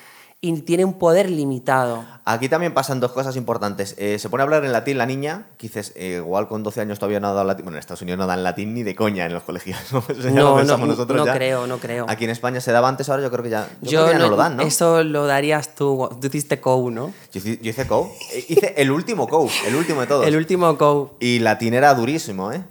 y tiene un poder limitado. Aquí también pasan dos cosas importantes. Eh, se pone a hablar en latín la niña, que dices, eh, igual con 12 años todavía no ha dado latín. Bueno, en Estados Unidos no dan latín ni de coña en los colegios. ¿no? No, lo no, pensamos nosotros no ya. creo, no creo. Aquí en España se daba antes, ahora yo creo que ya, yo creo que ya no, lo dan, ¿no? Eso lo darías tú. Tú hiciste COU, ¿no? Yo, hice- yo hice COU. Eh, Hice el último COU, el último de todos. El último COU. Y latín era durísimo, ¿eh?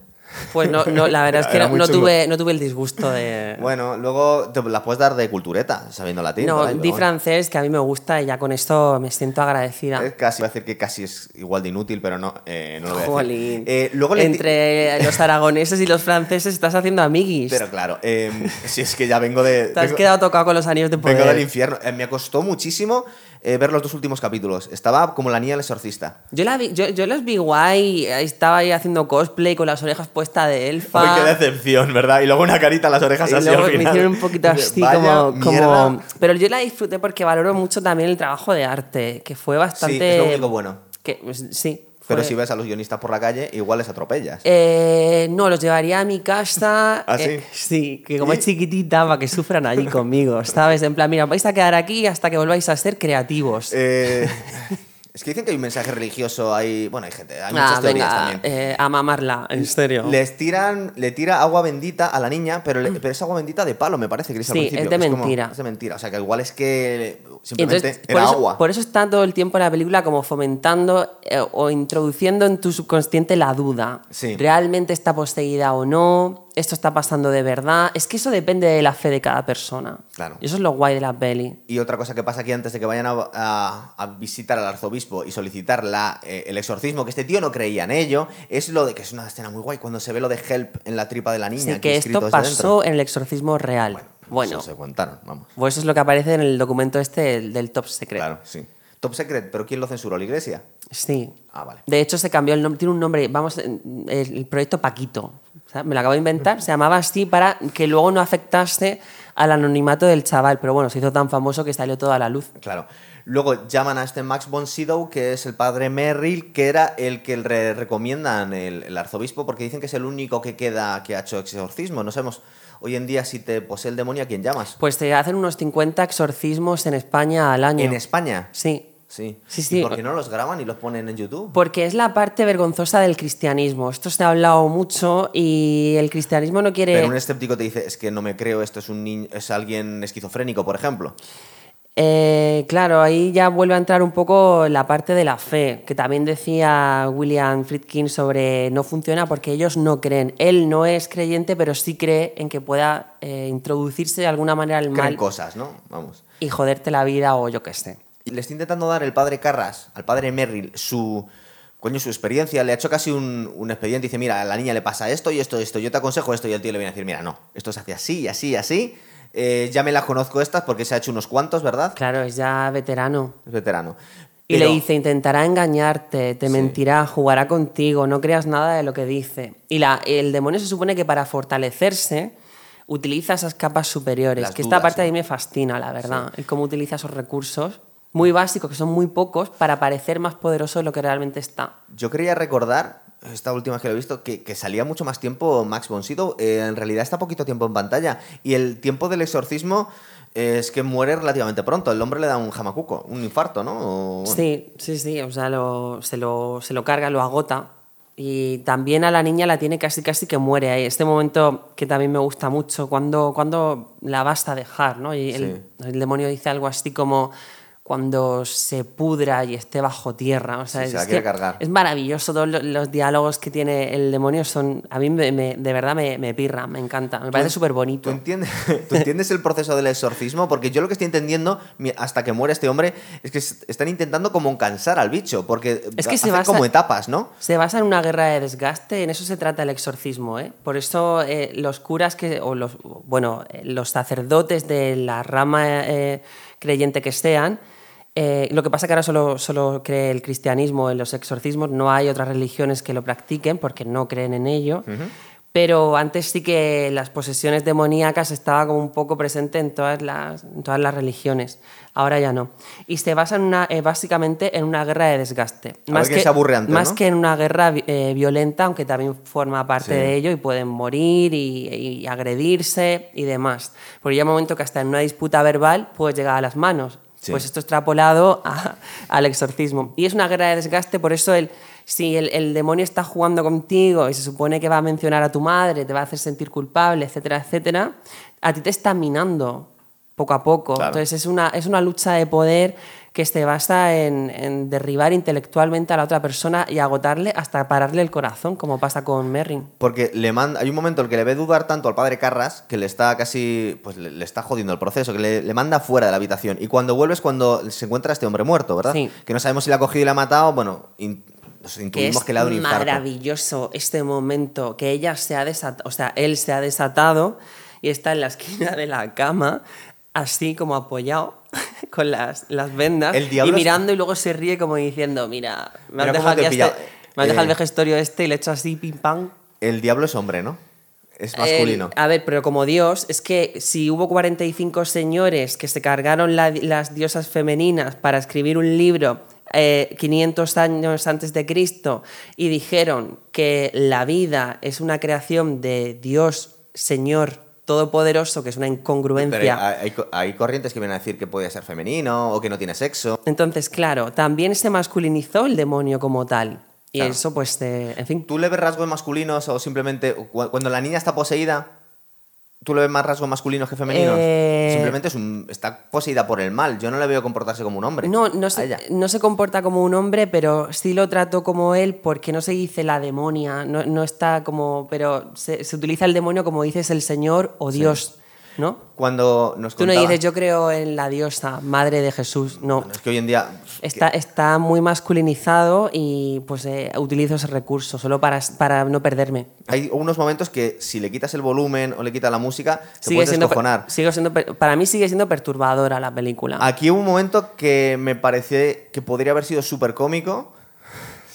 Pues no, no, la verdad es que no, no tuve, no tuve el disgusto de... Bueno, luego te las puedes dar de cultureta, sabiendo latín. no, ahí, di francés, que a mí me gusta y ya con esto me siento agradecida. Es casi, voy a decir que casi es igual de inútil, pero no, eh, no lo voy a decir. Jolín. Eh, luego le- Entre los aragoneses y los franceses estás haciendo amiguis. Pero claro, eh, si es que ya vengo de... Te has vengo- quedado tocado con los anillos de poder. Vengo del infierno. Eh, me costó muchísimo eh, ver los dos últimos capítulos. Estaba como la niña del exorcista. Yo, la vi- yo, yo los vi guay, estaba ahí haciendo cosplay con las orejas puestas de elfa. Uy, qué decepción, ¿verdad? Y luego una carita en las orejas Y así luego al me hicieron un poquito así como... Pero yo la disfruté porque valoro mucho también el trabajo de arte, que fue bastante... Sí, es lo único bueno. Que, pues, sí. Pero si ves a los guionistas por la calle, igual les atropellas. Eh, no, los llevaría a mi casa. ¿Ah, sí? eh, sí, que como ¿Y? es chiquitita, para que sufran allí conmigo, ¿sabes? En plan, mira, vais a quedar aquí hasta que volváis a ser creativos. Eh, es que dicen que hay un mensaje religioso, hay... Bueno, hay gente, hay muchas ah, teorías venga, también. eh, a mamarla, en serio. Les tiran, le tira agua bendita a la niña, pero, le- pero es agua bendita de palo, me parece, Cris, al Sí, principio. es de como- mentira. es de mentira. O sea, que igual es que simplemente entonces, era por, eso, agua. por eso está todo el tiempo en la película como fomentando eh, o introduciendo en tu subconsciente la duda. Sí. ¿Realmente está poseída o no? Esto está pasando de verdad. Es que eso depende de la fe de cada persona. Claro. Y eso es lo guay de la peli. Y otra cosa que pasa aquí antes de que vayan a, a- a visitar al arzobispo y solicitar la, eh, el exorcismo, que este tío no creía en ello, es lo de que es una escena muy guay cuando se ve lo de help en la tripa de la niña. Sí, que escrito esto pasó en el exorcismo real. Bueno, Eso se contaron, vamos. pues eso es lo que aparece en el documento este del, Top Secret. Claro, sí. Top Secret, pero ¿quién lo censuró? ¿La iglesia? Sí. Ah, vale. De hecho, se cambió el nombre, tiene un nombre, vamos, el proyecto Paquito. O sea, me lo acabo de inventar, se llamaba así para que luego no afectase al anonimato del chaval, pero bueno, se hizo tan famoso que salió toda la luz. Claro. Luego llaman a este Max von Sydow, que es el padre Merrill, que era el que le recomiendan el, el arzobispo, porque dicen que es el único que queda que ha hecho exorcismo. No sabemos hoy en día si te posee el demonio, ¿a quién llamas? Pues te hacen unos 50 exorcismos en España al año. ¿En España? Sí. Sí. Sí, ¿Y sí. por qué no los graban y los ponen en YouTube? Porque es la parte vergonzosa del cristianismo. Esto se ha hablado mucho y el cristianismo no quiere... Pero un escéptico te dice, es que no me creo, esto es un niño, es alguien esquizofrénico, por ejemplo. Eh, claro, ahí ya vuelve a entrar un poco la parte de la fe, que también decía William Friedkin sobre no funciona porque ellos no creen. Él no es creyente, pero sí cree en que pueda eh, introducirse de alguna manera el Creen mal cosas, ¿no? Vamos. y joderte la vida o yo qué sé. Y le está intentando dar el padre Carras, al padre Merrill, su coño, su experiencia. Le ha hecho casi un, un expediente. Dice, mira, a la niña le pasa esto y esto, esto. Yo te aconsejo esto. Y el tío le viene a decir, mira, no, esto se hace así, así, así. Eh, ya me las conozco estas porque se ha hecho unos cuantos, ¿verdad? Claro, es ya veterano. Es veterano. Y Pero- le dice, intentará engañarte, te Sí. mentirá, jugará contigo, no creas nada de lo que dice. Y la, el demonio se supone que para fortalecerse utiliza esas capas superiores, Las que esta dudas, parte a ¿no? mí me fascina, la verdad, el cómo utiliza esos recursos muy básicos, que son muy pocos, para parecer más poderoso de lo que realmente está. Yo quería recordar, esta última vez que lo he visto, que, que salía mucho más tiempo Max von Sydow. Eh, en realidad está poquito tiempo en pantalla. Y el tiempo del exorcismo es que muere relativamente pronto. El hombre le da un jamacuco, un infarto, ¿no? O, bueno, Sí, sí, sí, o sea, lo- se, lo, se lo carga, lo agota. Y también a la niña la tiene casi casi que muere ahí. Este momento que también me gusta mucho, cuando, cuando la vas a dejar, ¿no? Y el, el demonio dice algo así como cuando se pudra y esté bajo tierra. O sea, Sí, es, se la quiere cargar. es maravilloso. Todos lo- los diálogos que tiene el demonio son. A mí me- me- de verdad me, me pirra, me encanta. Me parece súper ¿Tú bonito. entiendes, ¿Tú entiendes el proceso del exorcismo? Porque yo lo que estoy entendiendo, hasta que muere este hombre, es que están intentando como cansar al bicho. Porque Es que se basa- como etapas, ¿no? Se basa en una guerra de desgaste, en eso se trata el exorcismo. ¿eh? Por eso eh, los curas que, o los, bueno, eh, los sacerdotes de la rama eh, creyente que sean, eh, lo que pasa que ahora solo, solo cree el cristianismo en los exorcismos, no hay otras religiones que lo practiquen porque no creen en ello. Pero antes sí que las posesiones demoníacas estaba como un poco presente en todas las, en todas las religiones. Ahora ya no. Y se basa en una, eh, básicamente en una guerra de desgaste. A aburre antes, más ¿no? que en una guerra eh, violenta, aunque también forma parte Sí. de ello y pueden morir y, y agredirse y demás. Porque llega un momento que hasta en una disputa verbal puedes llegar a las manos. Sí. Pues esto extrapolado a- al exorcismo. Y es una guerra de desgaste, por eso el, si el, el demonio está jugando contigo y se supone que va a mencionar a tu madre, te va a hacer sentir culpable, etcétera, etcétera, a ti te está minando poco a poco. Claro. Entonces es una, es una lucha de poder que se basa en, en derribar intelectualmente a la otra persona y agotarle hasta pararle el corazón, como pasa con Merrin. Porque le manda, hay un momento en el que le ve dudar tanto al padre Carras que le está casi, pues le, le está jodiendo el proceso, que le, le manda fuera de la habitación. Y cuando vuelve es cuando se encuentra este hombre muerto, ¿verdad? Sí. Que no sabemos si le ha cogido y le ha matado, bueno, in- nos Que intuimos es que, le ha dado un infarto. maravilloso este momento que ella se ha desatado, o sea, él se ha desatado y está en la esquina de la cama, así como apoyado con las, las vendas El y es- mirando y luego se ríe como diciendo, mira, me cómo dejado, este- me has dejado el eh, vejestorio este y le he hecho así, pim pam. El diablo es hombre, ¿no? Es masculino. El- a ver, pero como Dios, es que si hubo 45 señores que se cargaron la- las diosas femeninas para escribir un libro eh, 500 años antes de Cristo y dijeron que la vida es una creación de Dios, Señor Todopoderoso, que es una incongruencia. hay, hay co- hay corrientes que vienen a decir que puede ser femenino o que no tiene sexo. Entonces, claro, también se masculinizó el demonio como tal. Y Claro. eso, pues, en fin. ¿Tú le ves rasgos masculinos o simplemente cu- cuando la niña está poseída? ¿Tú le ves más rasgos masculinos que femeninos? Eh, Simplemente es un- está poseída por el mal. Yo no le veo comportarse como un hombre. No, no se, no se comporta como un hombre, pero sí lo trato como él porque no se dice la demonia, no, no está como. Pero se, se utiliza el demonio como dices el Señor o Dios, ¿no? Cuando nos Tú no dices yo creo en la diosa, madre de Jesús, no. Es que hoy en día... Está, está muy masculinizado y pues eh, utilizo ese recurso solo para, para no perderme. Hay unos momentos que si le quitas el volumen o le quitas la música, siendo, per- descojonar. sigue siendo para mí sigue siendo perturbadora la película. Aquí hubo un momento que me pareció que podría haber sido súper cómico,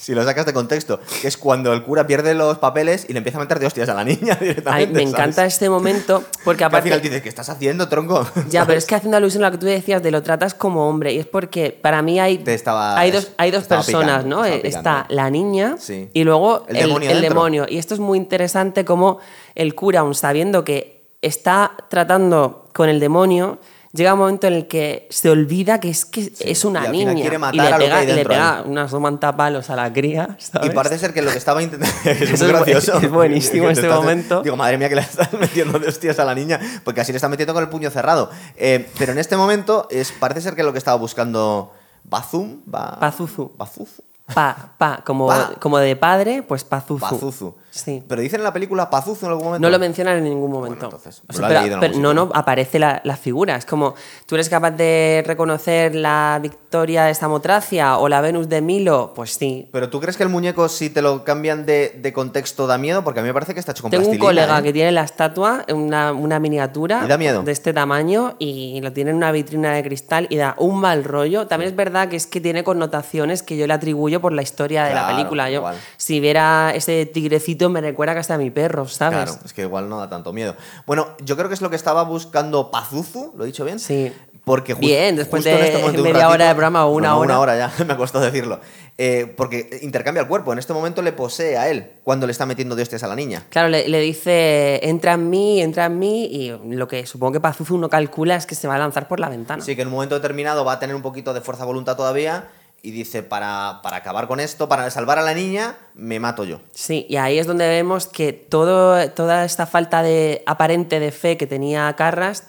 si lo sacas de contexto, que es cuando el cura pierde los papeles y le empieza a meter de hostias a la niña directamente. Ay, me ¿sabes? encanta este momento porque Que al aparte... final dices, ¿qué estás haciendo, tronco? Ya, pero es que haciendo alusión a lo que tú decías de lo tratas como hombre, y es porque para mí hay, estaba- hay dos, hay dos personas, picando, ¿no? Eh. Está la niña Sí. y luego El el, demonio el demonio. Y esto es muy interesante como el cura, aun sabiendo que está tratando con el demonio, llega un momento en el que se olvida que es que es una y niña. quiere y matar le a lo que pega, hay le pega unas palos a la cría, ¿sabes? Y parece ser que lo que estaba intentando. es Eso muy gracioso. es buenísimo este estás- momento. Digo, madre mía, que le estás metiendo de hostias a la niña, porque así le está metiendo con el puño cerrado. Eh, pero en este momento es, parece ser que lo que estaba buscando Bazum. Ba- Pazuzu. Bazuzu. Pa, pa, como, Pa. como de padre, pues pazuzu. Pazuzu. Sí. Pero dicen en la película Pazuzu en algún momento. No lo mencionan en ningún momento. entonces, O sea, pero- en no, no, aparece la, la figura. Es como, ¿tú eres capaz de reconocer la victoria de Samotracia o la Venus de Milo? Pues sí. Pero tú crees que el muñeco, si te lo cambian de, de contexto, da miedo? Porque a mí me parece que está hecho con Tengo un colega ¿eh? que tiene la estatua, una, una miniatura ¿Y da miedo? de este tamaño y lo tiene en una vitrina de cristal y da un mal rollo. También es verdad que es que tiene connotaciones que yo le atribuyo por la historia de la película. Yo, igual. si viera ese tigrecito me recuerda que hasta mi perro, ¿sabes? Claro, es que igual no da tanto miedo. Bueno, yo creo que es lo que estaba buscando Pazuzu, ¿lo he dicho bien? Sí. Porque Bien, después justo en de este momento un media hora de programa o una no, hora. Una hora ya, me ha costado decirlo. Eh, porque intercambia el cuerpo, en este momento le posee a él cuando le está metiendo de hostias a la niña. Claro, le, le dice, entra en mí, entra en mí, y lo que supongo que Pazuzu no calcula es que se va a lanzar por la ventana. Sí, que en un momento determinado va a tener un poquito de fuerza voluntad todavía y dice, para, para acabar con esto, para salvar a la niña, me mato yo. Sí, y ahí es donde vemos que todo, toda esta falta de aparente de fe que tenía Carras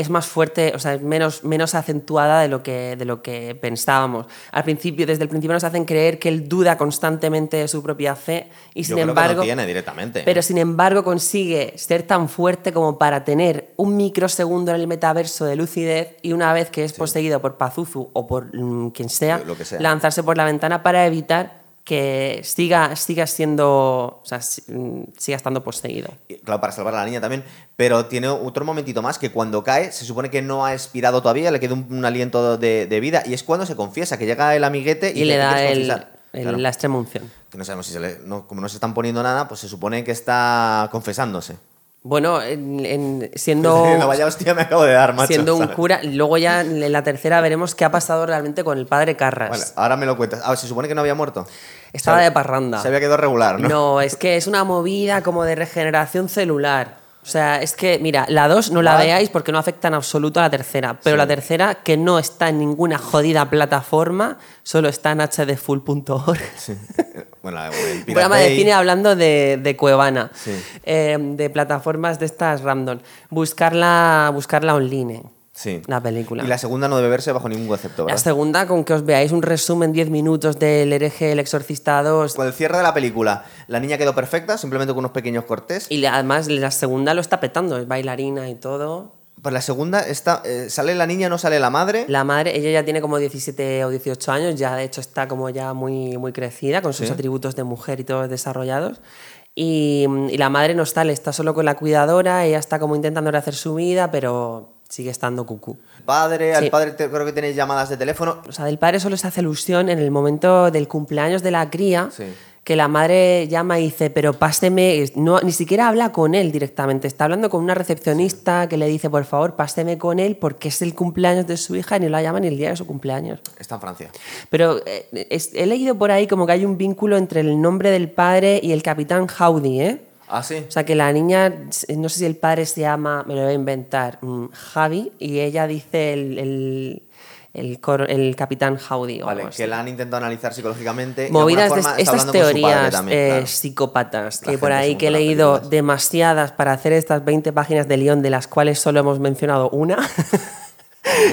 es más fuerte, o sea, es menos, menos acentuada de lo, que, de lo que pensábamos. Al principio, desde el principio nos hacen creer que él duda constantemente de su propia fe y sin yo creo embargo... que tiene directamente. Pero sin embargo consigue ser tan fuerte como para tener un microsegundo en el metaverso de lucidez y una vez que es poseído por Pazuzu o por mm, quien sea, Lo que sea. lanzarse por la ventana para evitar que siga, siga siendo, o sea, mm, siga estando poseído. Claro, para salvar a la niña también. Pero tiene otro momentito más que cuando cae, se supone que no ha expirado todavía, le queda un, un aliento de, de vida. Y es cuando se confiesa, que llega el amiguete y, Y, le dice, "¿Qué da el- confesar?". el- Claro. la extrema unción. Que no sabemos si se le. no- como no se están poniendo nada, pues se supone que está confesándose. Bueno, en- en- siendo, No, vaya hostia me acabo de dar, macho. siendo un ¿sabes? cura, luego ya en la tercera veremos qué ha pasado realmente con el padre Carras. Vale, ahora me lo cuentas. Ah, se supone que no había muerto. Estaba de parranda. Se había quedado regular, ¿no? No, es que es una movida como de regeneración celular. O sea, es que, mira, la 2 no la What? veáis porque no afecta en absoluto a la tercera. Pero Sí. la tercera, que no está en ninguna jodida plataforma, solo está en hdfull.org. Sí. Bueno, el programa de cine hablando de, de Cuevana, Sí. eh, de plataformas de estas random. Buscarla, buscarla online, Sí. la película. Y la segunda no debe verse bajo ningún concepto, La ¿verdad? segunda, con que os veáis un resumen 10 minutos del hereje El Exorcista 2. Con el cierre de la película, la niña quedó perfecta, simplemente con unos pequeños cortes. Y la- además la segunda lo está petando, es bailarina y todo. Pues la segunda está, eh, sale la niña, no sale la madre. La madre, ella ya tiene como 17 o 18 años, ya de hecho está como ya muy, muy crecida, con sus Sí. atributos de mujer y todos desarrollados. Y, y la madre no sale, está solo con la cuidadora, ella está como intentando hacer su vida, pero sigue estando cucú. Padre, al padre te- creo que tiene llamadas de teléfono. O sea, del padre solo se hace alusión en el momento del cumpleaños de la cría, Sí. que la madre llama y dice, pero páseme, no, ni siquiera habla con él directamente, está hablando con una recepcionista que le dice, por favor, páseme con él porque es el cumpleaños de su hija y no la llama ni el día de su cumpleaños. Está en Francia. Pero eh, es- he leído por ahí como que hay un vínculo entre el nombre del padre y el capitán Howdy, ¿eh? Ah, sí. O sea, que la niña, no sé si el padre se llama, me lo voy a inventar, mm, Javi, y ella dice el, el- el, el capitán Howdy. Vale, que la han intentado analizar psicológicamente. Movidas de forma estas teorías también, eh, claro. psicópatas, La que por ahí que he leído películas. demasiadas para hacer estas 20 páginas de León, de las cuales solo hemos mencionado una.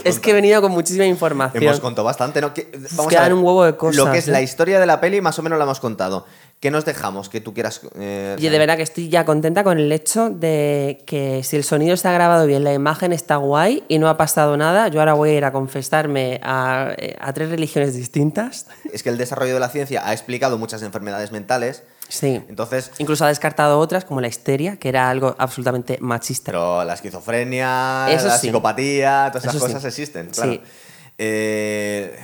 es que he venido con muchísima información. Hemos contado bastante, ¿no? Que- vamos quedan a ver, un huevo de cosas, Lo que es ¿eh? la historia de la peli, más o menos la hemos contado. ¿Qué nos dejamos? Que tú quieras. eh, Yo de verdad que estoy ya contenta con el hecho de que si el sonido se ha grabado bien, la imagen está guay y no ha pasado nada, yo ahora voy a ir a confesarme a, eh, a tres religiones distintas. Es que el desarrollo de la ciencia ha explicado muchas enfermedades mentales. Sí. Entonces, Incluso ha descartado otras como la histeria, que era algo absolutamente machista. pero la esquizofrenia, Eso la sí. psicopatía, todas esas Eso sí. cosas existen, claro. Sí. Eh,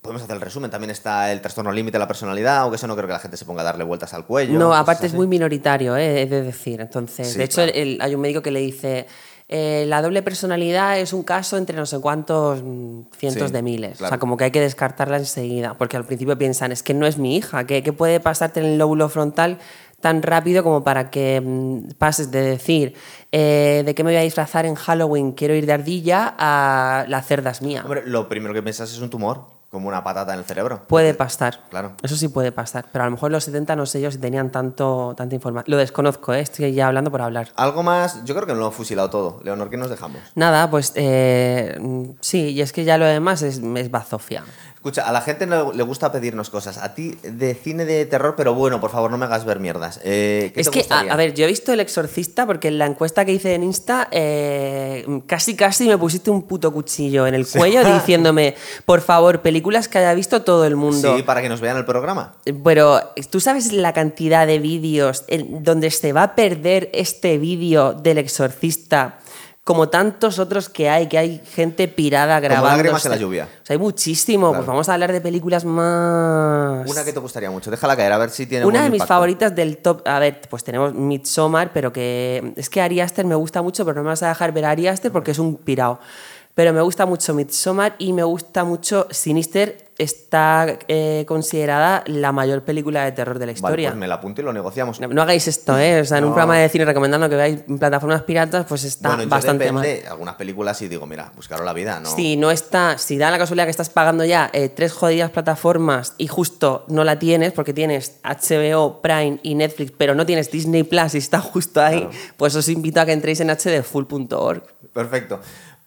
podemos hacer el resumen. También está el trastorno límite de la personalidad, aunque eso no creo que la gente se ponga a darle vueltas al cuello. No, aparte es muy minoritario, eh, he de decir. Entonces, Sí, de hecho, claro. el- hay un médico que le dice, eh, la doble personalidad es un caso entre no sé cuántos mm, cientos Sí, de miles. O sea, como que hay que descartarla enseguida, porque al principio piensan, es que no es mi hija, ¿qué, qué puede pasarte en el lóbulo frontal tan rápido como para que mm, pases de decir, eh, de qué me voy a disfrazar en Halloween, quiero ir de ardilla, a la cerda es mía? Hombre, lo primero que piensas es un tumor, como una patata en el cerebro. Puede pasar. Claro. Eso sí puede pasar. Pero a lo mejor en los 70 no sé yo si tenían tanto, tanta información. Lo desconozco, ¿eh? estoy ya hablando por hablar. Algo más, yo creo que no lo hemos fusilado todo. Leonor, ¿qué nos dejamos? Nada, pues eh, mm, sí, y es que ya lo demás es, es bazofia. Escucha, a la gente no le gusta pedirnos cosas. A ti de cine de terror, pero bueno, por favor, no me hagas ver mierdas. Eh, ¿qué Es te que, a, ver, yo he visto El Exorcista porque en la encuesta que hice en Insta eh, casi casi me pusiste un puto cuchillo en el cuello diciéndome, por favor, películas que haya visto todo el mundo. Sí, para que nos vean el programa. Pero, ¿tú sabes la cantidad de vídeos en donde se va a perder este vídeo del exorcista? Como tantos otros que hay, que hay gente pirada grabando. lágrimas en la lluvia. O sea, hay muchísimo. Claro. Pues vamos a hablar de películas más. Una que te gustaría mucho. Déjala caer, a ver si tiene Una buen de mis impacto. favoritas del top. A ver, pues tenemos Midsommar, pero que. Es que Ari Aster me gusta mucho, pero no me vas a dejar ver a Ari Aster porque es un pirao. Pero me gusta mucho Midsommar y me gusta mucho Sinister. Está eh, considerada la mayor película de terror de la Vale, historia. pues me la apunto y lo negociamos. No, no hagáis esto, ¿eh? O sea, en un programa de cine recomendando que veáis plataformas piratas, pues está bueno, yo bastante mal. depende, algunas películas y digo, mira, buscaros la vida, ¿no? Si no está, si da la casualidad que estás pagando ya eh, tres jodidas plataformas y justo no la tienes porque tienes HBO, Prime y Netflix, pero no tienes Disney Plus y está justo ahí, Claro. pues os invito a que entréis en hdfull.org. Perfecto.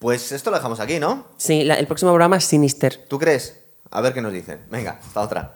Pues esto lo dejamos aquí, ¿no? Sí, la- el próximo programa es Sinister. ¿Tú crees? A ver qué nos dicen. Venga, hasta otra.